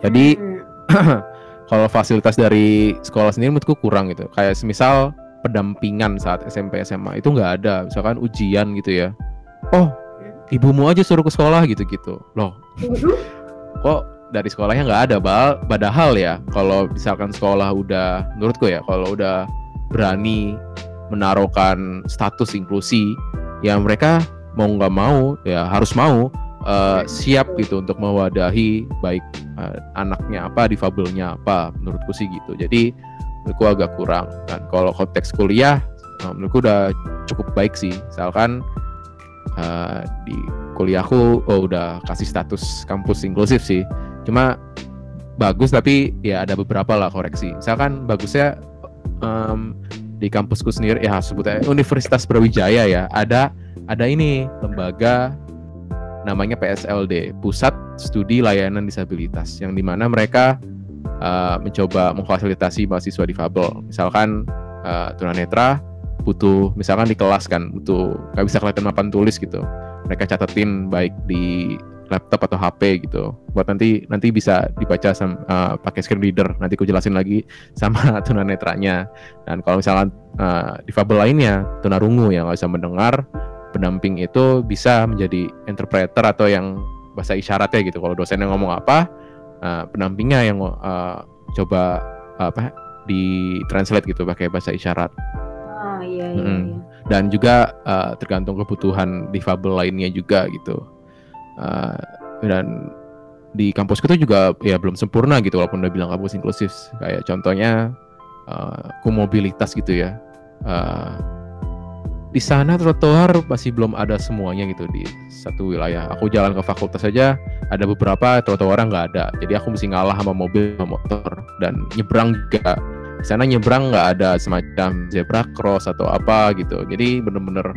Jadi hmm. kalau fasilitas dari sekolah sendiri menurutku kurang gitu. Kayak semisal pendampingan saat SMP SMA itu nggak ada. Misalkan ujian gitu ya. Oh ibumu aja suruh ke sekolah gitu gitu loh kok dari sekolahnya nggak ada bal? Padahal ya kalau misalkan sekolah udah menurutku ya kalau udah berani menaruhkan status inklusi ya mereka mau nggak mau ya harus mau uh, siap gitu untuk mewadahi baik uh, anaknya apa difabelnya apa menurutku sih gitu. Jadi menurutku agak kurang. Dan kalau konteks kuliah uh, menurutku udah cukup baik sih. Misalkan uh, di kuliahku oh udah kasih status kampus inklusif sih. Cuma bagus tapi ya ada beberapa lah koreksi. Misalkan bagusnya um, di kampusku sendiri ya sebutnya Universitas Brawijaya ya ada ada ini lembaga namanya PSLD Pusat Studi Layanan Disabilitas yang di mana mereka uh, mencoba memfasilitasi mahasiswa difabel. Misalkan uh, tunanetra butuh, misalkan di kelas kan butuh nggak bisa kelihatan papan tulis gitu. Mereka catetin baik di laptop atau HP gitu buat nanti nanti bisa dibaca sama uh, pakai screen reader nanti aku jelasin lagi sama tunanetranya dan kalau misalkan uh, difabel lainnya tunarungu yang nggak bisa mendengar pendamping itu bisa menjadi interpreter atau yang bahasa isyaratnya gitu kalau dosen yang ngomong apa uh, pendampingnya yang uh, coba uh, apa di translate gitu pakai bahasa isyarat. Oh iya iya. Hmm. iya. Dan juga uh, tergantung kebutuhan difabel lainnya juga gitu. Uh, dan di kampus kita juga ya belum sempurna gitu walaupun udah bilang kampus inklusif kayak contohnya uh, mobilitas gitu ya. Uh, di sana trotoar masih belum ada semuanya gitu di satu wilayah. Aku jalan ke fakultas saja ada beberapa trotoar nggak ada. Jadi aku mesti ngalah sama mobil sama motor dan nyebrang juga. Di sana nyebrang nggak ada semacam zebra cross atau apa gitu. Jadi bener-bener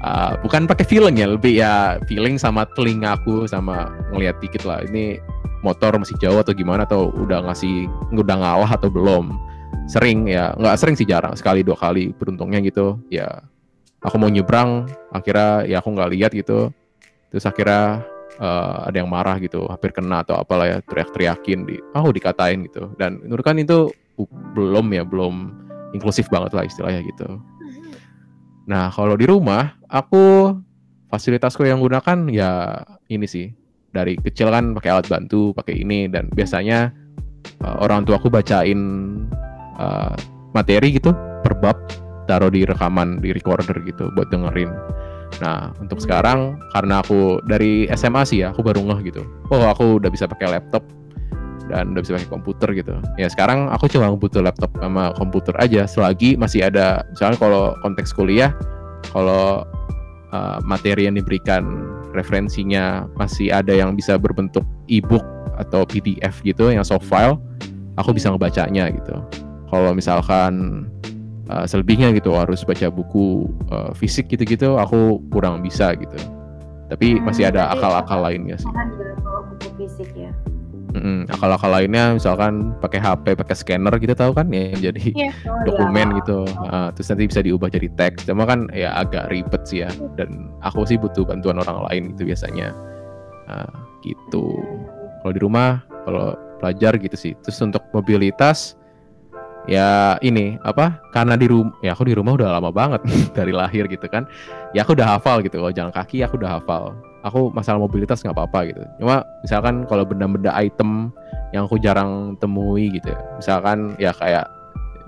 uh, bukan pakai feeling ya, lebih ya feeling sama telinga aku sama ngelihat dikit lah. Ini motor masih jauh atau gimana atau udah ngasih udah ngalah atau belum sering ya nggak sering sih jarang sekali dua kali beruntungnya gitu. Ya aku mau nyebrang akhirnya ya aku nggak lihat gitu. Terus akhirnya uh, ada yang marah gitu hampir kena atau apalah ya teriak-teriakin di oh dikatain gitu. Dan menurut kan itu belum ya belum inklusif banget lah istilahnya gitu. Nah kalau di rumah aku fasilitasku yang gunakan ya ini sih. Dari kecil kan pakai alat bantu pakai ini dan biasanya uh, orang tua aku bacain uh, materi gitu per bab taruh di rekaman di recorder gitu buat dengerin. Nah untuk sekarang karena aku dari SMA sih ya aku baru ngeh gitu. Oh aku udah bisa pakai laptop dan udah bisa pakai komputer gitu. Ya sekarang aku cuma butuh laptop sama komputer aja selagi masih ada misalnya kalau konteks kuliah kalau uh, materi yang diberikan referensinya masih ada yang bisa berbentuk e-book atau PDF gitu yang soft file, aku bisa ngebacanya gitu kalau misalkan uh, selebihnya gitu harus baca buku uh, fisik gitu-gitu aku kurang bisa gitu tapi hmm, masih ada akal-akal lainnya sih buku fisik ya Mm-mm. Akal-akal lainnya misalkan pakai HP, pakai scanner gitu tahu kan ya jadi Iya. Oh, dokumen iya. gitu. Ah, terus nanti bisa diubah jadi teks. Cuma kan ya agak ribet sih ya. Dan aku sih butuh bantuan orang lain gitu biasanya. Ah, gitu. Kalau di rumah, kalau pelajar gitu sih. Terus untuk mobilitas ya ini apa? Karena di rumah ya aku di rumah udah lama banget dari lahir gitu kan. Ya aku udah hafal gitu. Kalau jalan kaki aku udah hafal. Aku masalah mobilitas nggak apa-apa gitu. Cuma misalkan kalau benda-benda item yang aku jarang temui gitu ya. Misalkan ya kayak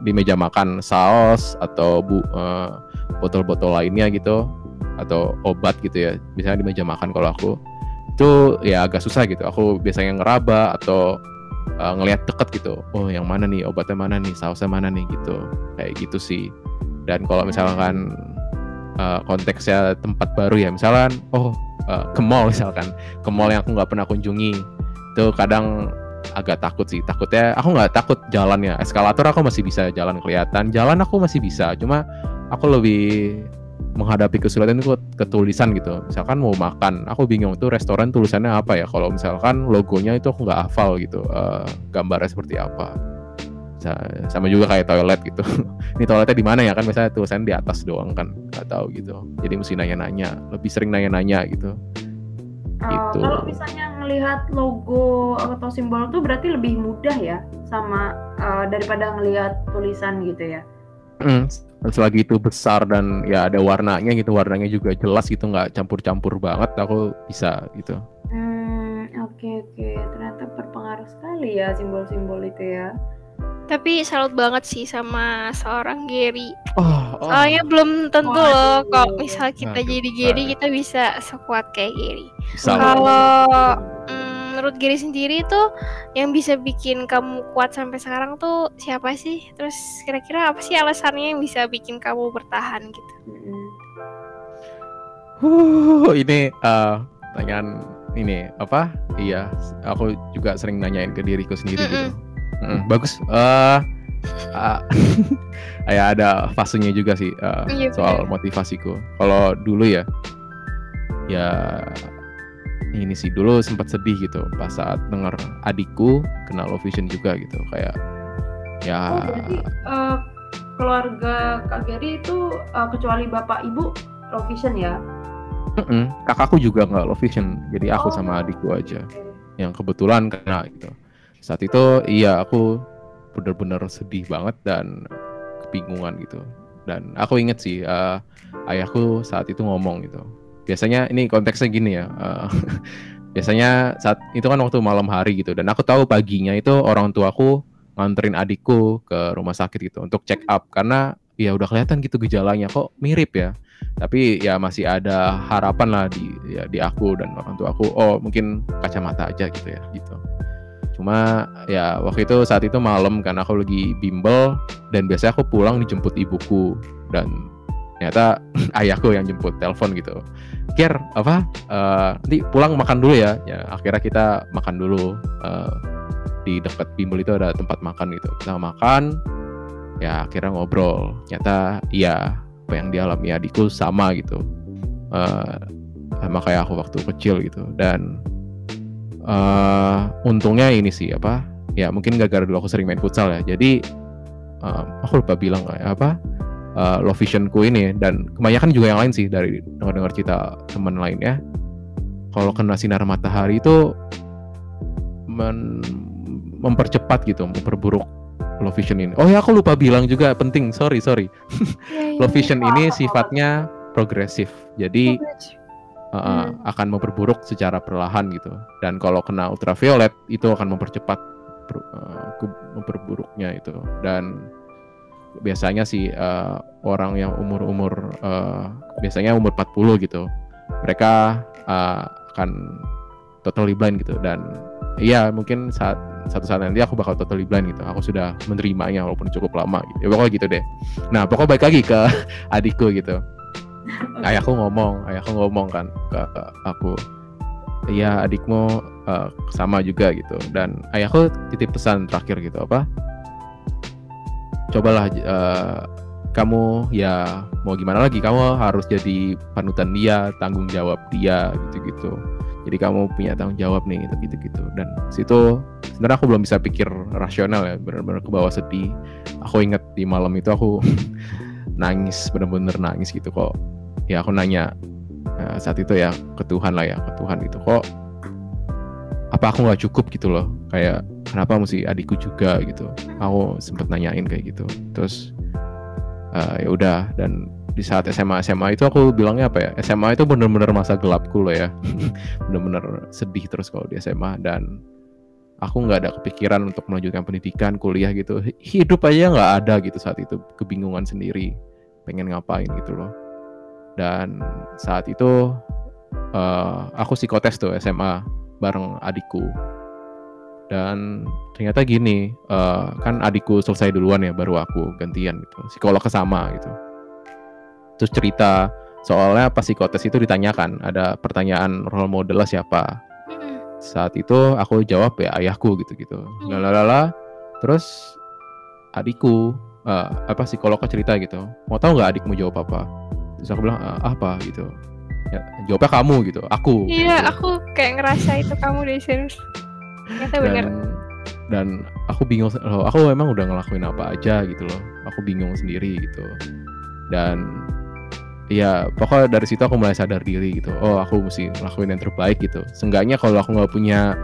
di meja makan saus atau bu eh, botol-botol lainnya gitu atau obat gitu ya. Misalnya di meja makan kalau aku itu ya agak susah gitu. Aku biasanya ngeraba atau uh, ngelihat deket gitu. Oh, yang mana nih obatnya mana nih, sausnya mana nih gitu. Kayak gitu sih. Dan kalau misalkan uh, konteksnya tempat baru ya, misalkan oh uh, ke mall misalkan, ke mall yang aku nggak pernah kunjungi, itu kadang agak takut sih. Takutnya aku nggak takut jalannya. Eskalator aku masih bisa jalan kelihatan, jalan aku masih bisa. Cuma aku lebih menghadapi kesulitan itu ke tulisan gitu. Misalkan mau makan, aku bingung tuh restoran tulisannya apa ya. Kalau misalkan logonya itu aku nggak hafal gitu, eh, gambarnya seperti apa. Sa- Sama juga kayak toilet gitu. Ini toiletnya di mana ya kan? Misalnya tulisannya di atas doang kan, nggak tahu gitu. Jadi mesti nanya-nanya, lebih sering nanya-nanya gitu. Oh, Gitu. Kalau misalnya ngelihat logo atau simbol tuh berarti lebih mudah ya sama eh, daripada ngelihat tulisan gitu ya. Mm, selagi itu besar dan ya ada warnanya gitu, warnanya juga jelas gitu, nggak campur-campur banget. Aku bisa gitu. Hmm, oke oke. Ternyata berpengaruh sekali ya simbol-simbol itu ya. Tapi salut banget sih sama seorang Gary. Oh, Soalnya belum tentu Waduh. loh kalau misal kita Aduh, jadi Gary aduh. kita bisa sekuat kayak Gary. Kalau menurut Gary sendiri tuh yang bisa bikin kamu kuat sampai sekarang tuh siapa sih? Terus kira-kira apa sih alasannya yang bisa bikin kamu bertahan gitu? Huh, ini eh pertanyaan ini apa? Iya, aku juga sering nanyain ke diriku sendiri gitu. Mm, bagus. Eh ah, ya ada fasenya juga sih eh, Iya, soal motivasiku. Kalau dulu ya, ya ini sih dulu sempat sedih gitu pas saat denger adikku kena low vision juga gitu kayak ya Oh berarti eh, keluarga Kak Gary itu eh, kecuali bapak ibu low vision ya? mm-mm, kakakku juga nggak low vision jadi aku Oh. sama adikku aja Oke. yang kebetulan kena gitu. Saat itu iya aku bener-bener sedih banget dan kebingungan gitu. Dan aku inget sih eh, ayahku saat itu ngomong gitu. Biasanya ini konteksnya gini ya. eh, biasanya saat itu kan waktu malam hari gitu dan aku tahu paginya itu orang tuaku nganterin adikku ke rumah sakit gitu untuk check up karena ya udah kelihatan gitu gejalanya kok mirip ya tapi ya masih ada harapan lah di ya, di aku dan orang tua aku oh mungkin kacamata aja gitu ya gitu cuma ya waktu itu saat itu malam karena aku lagi bimbel dan biasanya aku pulang dijemput ibuku dan ternyata ayahku yang jemput telepon gitu. Ger apa? Eh, nanti pulang makan dulu ya. Ya akhirnya kita makan dulu. Eh, di dekat bimbel itu ada tempat makan gitu. Kita makan ya akhirnya ngobrol. Ternyata iya apa yang dialami adikku sama gitu. Eh, sama kayak aku waktu kecil gitu. Dan eh untungnya ini sih apa ya mungkin gara-gara dulu aku sering main futsal ya. Jadi eh, aku lupa bilang ya, apa eh, low visionku ini. Dan kebanyakan juga yang lain sih dari dengar-dengar cerita teman lainnya kalau kena sinar matahari itu men- mempercepat gitu memperburuk low vision ini. Oh ya aku lupa bilang juga penting. Sorry sorry. Iya, low vision ini sifatnya progresif. Jadi uh, Hmm. akan memperburuk secara perlahan gitu. Dan kalau kena ultraviolet itu akan mempercepat per- uh, memperburuknya itu. Dan biasanya sih uh, orang yang umur-umur uh, biasanya umur 40 gitu mereka uh, akan totally blind gitu. Dan iya mungkin saat satu saat nanti aku bakal totally blind gitu. Aku sudah menerimanya walaupun cukup lama gitu. Ya pokoknya gitu deh. Nah pokoknya balik lagi ke adikku gitu. Ayahku ngomong ayahku ngomong kan ke, ke aku iya adikmu eh, sama juga gitu. Dan ayahku titip pesan terakhir gitu apa cobalah eh, kamu ya mau gimana lagi? Kamu harus jadi panutan dia tanggung jawab dia gitu gitu jadi kamu punya tanggung jawab nih gitu gitu gitu dan situ sebenarnya aku belum bisa pikir rasional ya benar-benar ke bawah sedih. Aku inget di malam itu aku nangis bener-bener nangis gitu kok. Ya aku nanya uh, saat itu ya ke Tuhan lah ya ke Tuhan gitu kok apa aku nggak cukup gitu loh. Kayak kenapa mesti adikku juga gitu. Aku sempet nanyain kayak gitu. Terus uh, ya udah. Dan di saat SMA SMA itu aku bilangnya apa ya? SMA itu bener-bener masa gelapku loh ya. Bener-bener sedih terus kalau di SMA dan aku nggak ada kepikiran untuk melanjutkan pendidikan kuliah gitu. Hidup aja nggak ada gitu saat itu. Kebingungan sendiri. Pengen ngapain gitu loh. Dan saat itu uh, aku psikotes tuh SMA bareng adikku. Dan ternyata gini uh, kan adikku selesai duluan ya baru aku gantian gitu. Psikolog kesama gitu. Terus cerita soalnya pas psikotes itu ditanyakan ada pertanyaan role model siapa. Saat itu aku jawab ya ayahku gitu gitu. Lalala terus adikku uh, apa psikolognya cerita gitu. Mau tahu nggak adikmu jawab apa? Terus aku bilang uh, apa? gitu ya, jawabnya kamu gitu aku. Iya gitu. aku kayak ngerasa itu kamu deh serius. Ternyata bener. dan, aku bingung loh aku memang udah ngelakuin apa aja gitu loh. Aku bingung sendiri gitu. Dan ya pokoknya dari situ aku mulai sadar diri gitu. Oh aku mesti ngelakuin yang terbaik gitu. Seenggaknya kalau aku nggak punya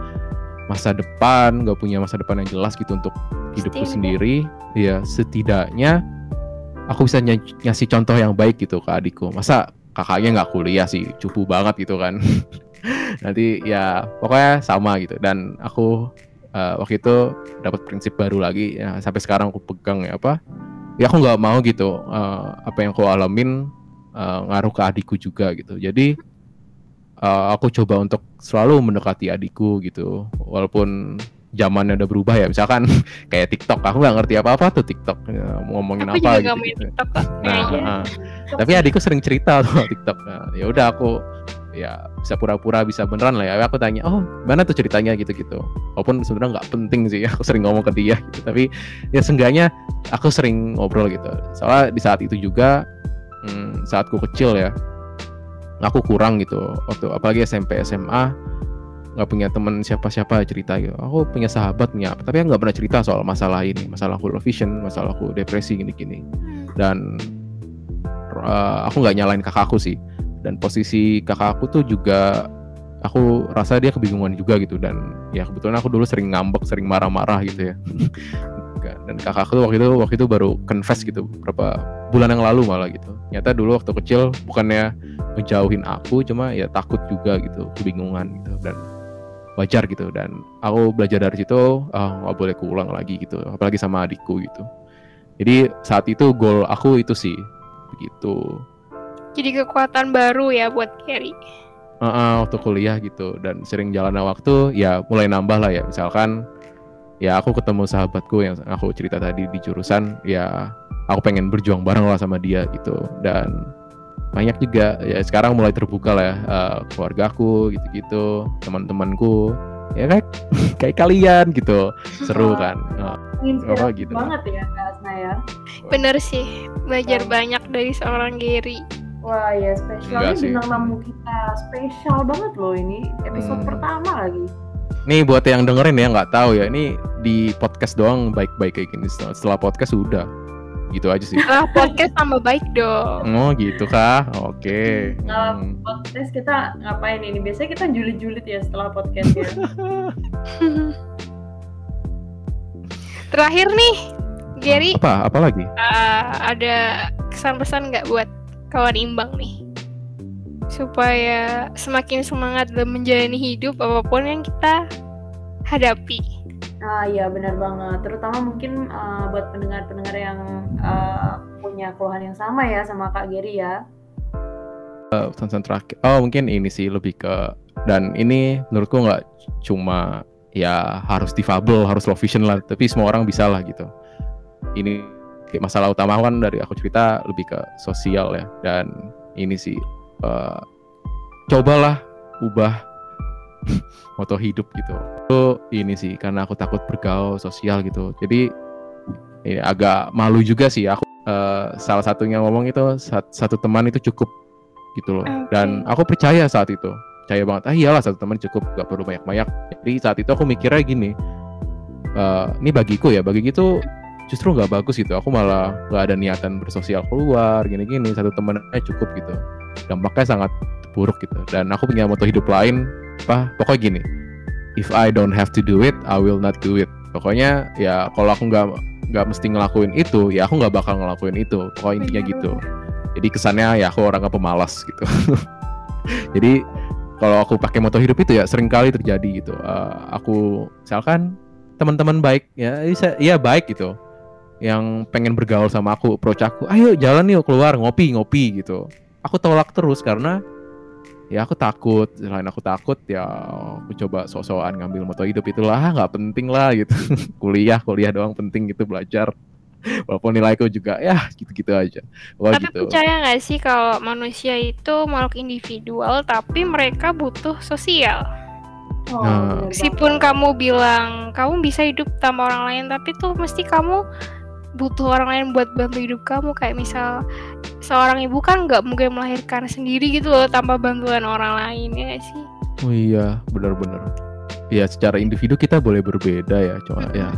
masa depan nggak punya masa depan yang jelas gitu untuk hidupku sendiri ya setidaknya aku bisa ny- ngasih contoh yang baik gitu ke adikku. Masa kakaknya nggak kuliah sih cupu banget gitu kan. Nanti ya pokoknya sama gitu. Dan aku eh, waktu itu dapat prinsip baru lagi. Ya, sampai sekarang aku pegang ya apa ya aku nggak mau gitu eh, apa yang aku alamin eh, ngaruh ke adikku juga gitu. Jadi eh, aku coba untuk selalu mendekati adikku gitu. Walaupun zamannya udah berubah ya misalkan kayak TikTok aku nggak ngerti apa apa tuh TikTok ya, mau ngomongin aku apa juga gitu, gitu. TikTok kok Nah, kayaknya. ah. tapi adikku sering cerita soal TikTok. Nah, ya udah aku ya bisa pura-pura bisa beneran lah ya. Aku tanya, oh mana tuh ceritanya gitu-gitu. Walaupun sebenarnya nggak penting sih, aku sering ngomong ke dia gitu. Tapi ya seenggaknya aku sering ngobrol gitu. Soalnya di saat itu juga hmm, saatku kecil ya, aku kurang gitu. Waktu apalagi SMP SMA nggak punya temen siapa-siapa cerita gitu. Aku punya sahabat punya apa, tapi aku nggak pernah cerita soal masalah ini, masalahku low vision, masalahku depresi gini-gini. Hmm. dan uh, aku nggak nyalain kakakku sih. Dan posisi kakakku tuh juga aku rasa dia kebingungan juga gitu. Dan ya kebetulan aku dulu sering ngambek sering marah-marah gitu ya. Dan kakakku tuh waktu itu waktu itu baru confess gitu beberapa bulan yang lalu malah gitu. Ternyata dulu waktu kecil bukannya menjauhin aku cuma ya takut juga gitu kebingungan gitu. Dan wajar gitu. Dan aku belajar dari situ ah nggak boleh keulang lagi gitu. Apalagi sama adikku gitu. Jadi saat itu goal aku itu sih begitu. Jadi kekuatan baru ya buat Kerry Heeh, waktu kuliah gitu. Dan sering jalan waktu ya mulai nambah lah ya. Misalkan ya aku ketemu sahabatku yang aku cerita tadi di jurusan ya aku pengen berjuang bareng lah sama dia gitu. Dan banyak juga ya sekarang mulai terbuka lah ya eh, keluargaku gitu-gitu teman-temanku ya kayak kayak kalian gitu seru kan Inspiratif Oh, gitu. banget ya Kak Asna ya. bener sih belajar Iya. banyak dari seorang Gary Wah ya spesial Enggak ini sih. bintang tamu kita spesial banget loh ini episode Hmm. pertama lagi. nih buat yang dengerin ya nggak tahu ya ini di podcast doang baik-baik kayak gini setelah, setelah podcast udah gitu aja sih podcast tambah baik dong Oh gitu kah? Oke. Nah, Hmm. podcast kita ngapain ini? Biasanya kita julid-julid ya setelah podcast ya. terakhir nih Gary Apa? Apa lagi? uh, ada kesan-pesan nggak buat kawan imbang nih supaya semakin semangat dalam menjalani hidup apa pun yang kita hadapi Ah iya benar banget. Terutama mungkin uh, buat pendengar-pendengar yang uh, punya keluhan yang sama ya sama Kak Geri ya. Pesan terakhir. Oh mungkin ini sih lebih ke dan ini menurutku nggak cuma ya harus difabel, harus low vision lah. Tapi semua orang bisa lah gitu. Ini masalah utama kan dari aku cerita lebih ke sosial ya. Dan ini sih eh, cobalah ubah moto hidup gitu. Itu ini sih karena aku takut bergaul sosial gitu. Jadi ini agak malu juga sih aku eh, salah satunya ngomong itu sat- satu teman itu cukup gitu loh. Oke. Dan aku percaya saat itu percaya banget ah iyalah satu teman cukup gak perlu banyak-banyak jadi saat itu aku mikirnya gini eh, ini bagiku ya bagi gitu justru nggak bagus gitu aku malah nggak ada niatan bersosial keluar gini-gini satu temennya cukup gitu dampaknya sangat buruk gitu dan aku punya moto hidup lain apa? Pokoknya gini if I don't have to do it I will not do it. Pokoknya ya kalau aku nggak nggak mesti ngelakuin itu ya aku nggak bakal ngelakuin itu. Pokoknya intinya gitu. Jadi kesannya ya aku orangnya pemalas gitu. Jadi kalau aku pakai moto hidup itu ya sering kali terjadi gitu. Uh, aku misalkan teman-teman baik ya bisa iya baik gitu yang pengen bergaul sama aku approach aku ayo jalan yuk keluar ngopi ngopi gitu. Aku tolak terus karena ya aku takut. Selain aku takut ya aku coba sok-sokan ngambil moto hidup itulah. Nggak penting lah gitu. Kuliah kuliah doang penting gitu belajar. Walaupun nilaiku juga ya gitu-gitu aja. Wah, Tapi gitu. percaya nggak sih kalau manusia itu makhluk individual tapi mereka butuh sosial? Oh, Nah. Meskipun kamu bilang kamu bisa hidup tanpa orang lain, tapi tuh mesti kamu butuh orang lain buat bantu hidup kamu. Kayak misal seorang ibu kan nggak mungkin melahirkan sendiri gitu loh tanpa bantuan orang lain ya sih? oh iya benar-benar ya secara individu kita boleh berbeda ya cuma Mm-mm. ya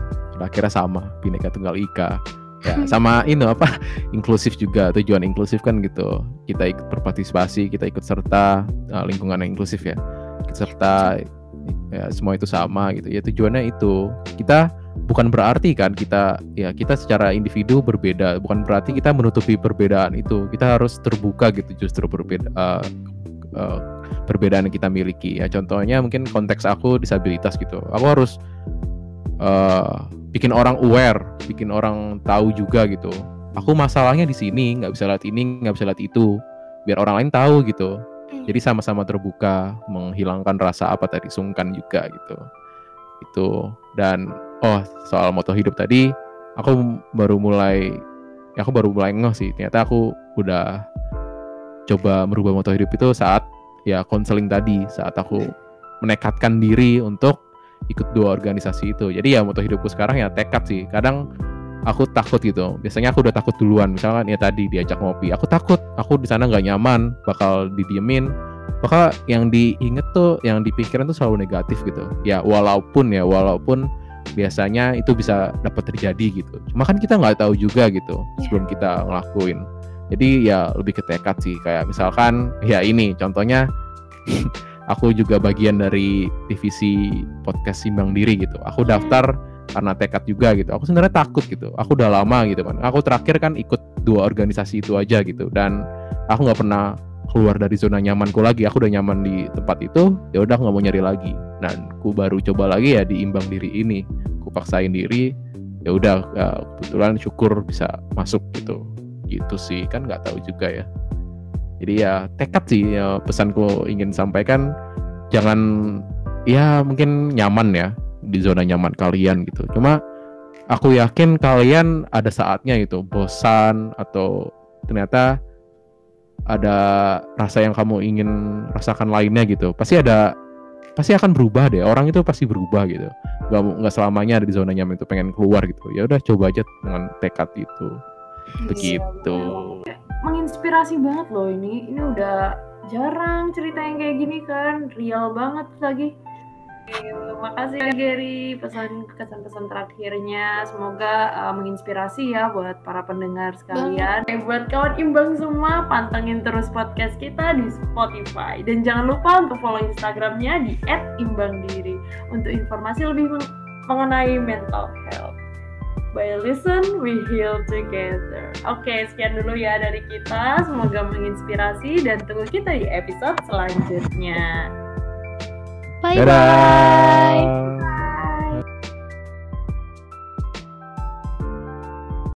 akhirnya sama bineka tunggal ika ya sama ini apa inklusif juga tujuan inklusif kan gitu kita ikut berpartisipasi kita ikut serta uh, lingkungan yang inklusif ya ikut serta ya semua itu sama gitu ya tujuannya itu kita bukan berarti kan kita ya kita secara individu berbeda bukan berarti kita menutupi perbedaan itu. Kita harus terbuka gitu justru berbeda uh, uh, perbedaan yang kita miliki. Ya contohnya mungkin konteks aku disabilitas gitu. Aku harus uh, bikin orang aware bikin orang tahu juga gitu. Aku masalahnya di sini nggak bisa lihat ini nggak bisa lihat itu. Biar orang lain tahu gitu. Hmm. jadi sama-sama terbuka menghilangkan rasa apa tadi sungkan juga gitu. Itu. Dan oh soal moto hidup tadi aku baru mulai ya aku baru mulai ngeh sih. Ternyata aku udah coba merubah moto hidup itu saat ya konseling tadi. Saat aku menekatkan diri untuk ikut dua organisasi itu. Jadi ya moto hidupku sekarang ya tekad sih. Kadang aku takut gitu. Biasanya aku udah takut duluan. Misalkan ya tadi diajak ngopi. Aku takut. Aku di sana nggak nyaman. Bakal didiemin. Bakal yang diinget tuh yang dipikirin tuh selalu negatif gitu. Ya walaupun ya walaupun biasanya itu bisa dapat terjadi gitu. Cuma kan kita nggak tahu juga gitu sebelum kita ngelakuin. Jadi ya lebih ke tekad sih kayak misalkan ya ini contohnya aku juga bagian dari divisi podcast simbang diri gitu. Aku daftar karena tekad juga gitu. Aku sebenarnya takut gitu. Aku udah lama gitu kan. Aku terakhir kan ikut dua organisasi itu aja gitu. Dan aku nggak pernah keluar dari zona nyamanku lagi aku udah nyaman di tempat itu ya udah nggak mau nyari lagi. Dan aku baru coba lagi ya diimbang diri ini aku paksain diri ya udah ya, kebetulan syukur bisa masuk gitu. Gitu sih kan nggak tahu juga ya. Jadi ya tekad sih ya pesanku ingin sampaikan jangan ya mungkin nyaman ya di zona nyaman kalian gitu. Cuma aku yakin kalian ada saatnya gitu bosan atau ternyata ada rasa yang kamu ingin rasakan lainnya gitu pasti ada pasti akan berubah deh. Orang itu pasti berubah gitu. Nggak nggak selamanya ada di zona nyaman itu pengen keluar gitu. Ya udah coba aja dengan tekad itu. Begitu. Iya, menginspirasi banget loh ini. Ini udah jarang cerita yang kayak gini kan. Real banget lagi Terima kasih ya Gary pesan kesan-kesan terakhirnya semoga uh, menginspirasi ya buat para pendengar sekalian. Eh, buat kawan imbang semua pantengin terus podcast kita di Spotify dan jangan lupa untuk follow Instagramnya di @imbangdiri untuk informasi lebih meng- mengenai mental health. By listen, we heal together. Oke, sekian dulu ya dari kita. Semoga menginspirasi dan tunggu kita di episode selanjutnya. Bye bye. dadah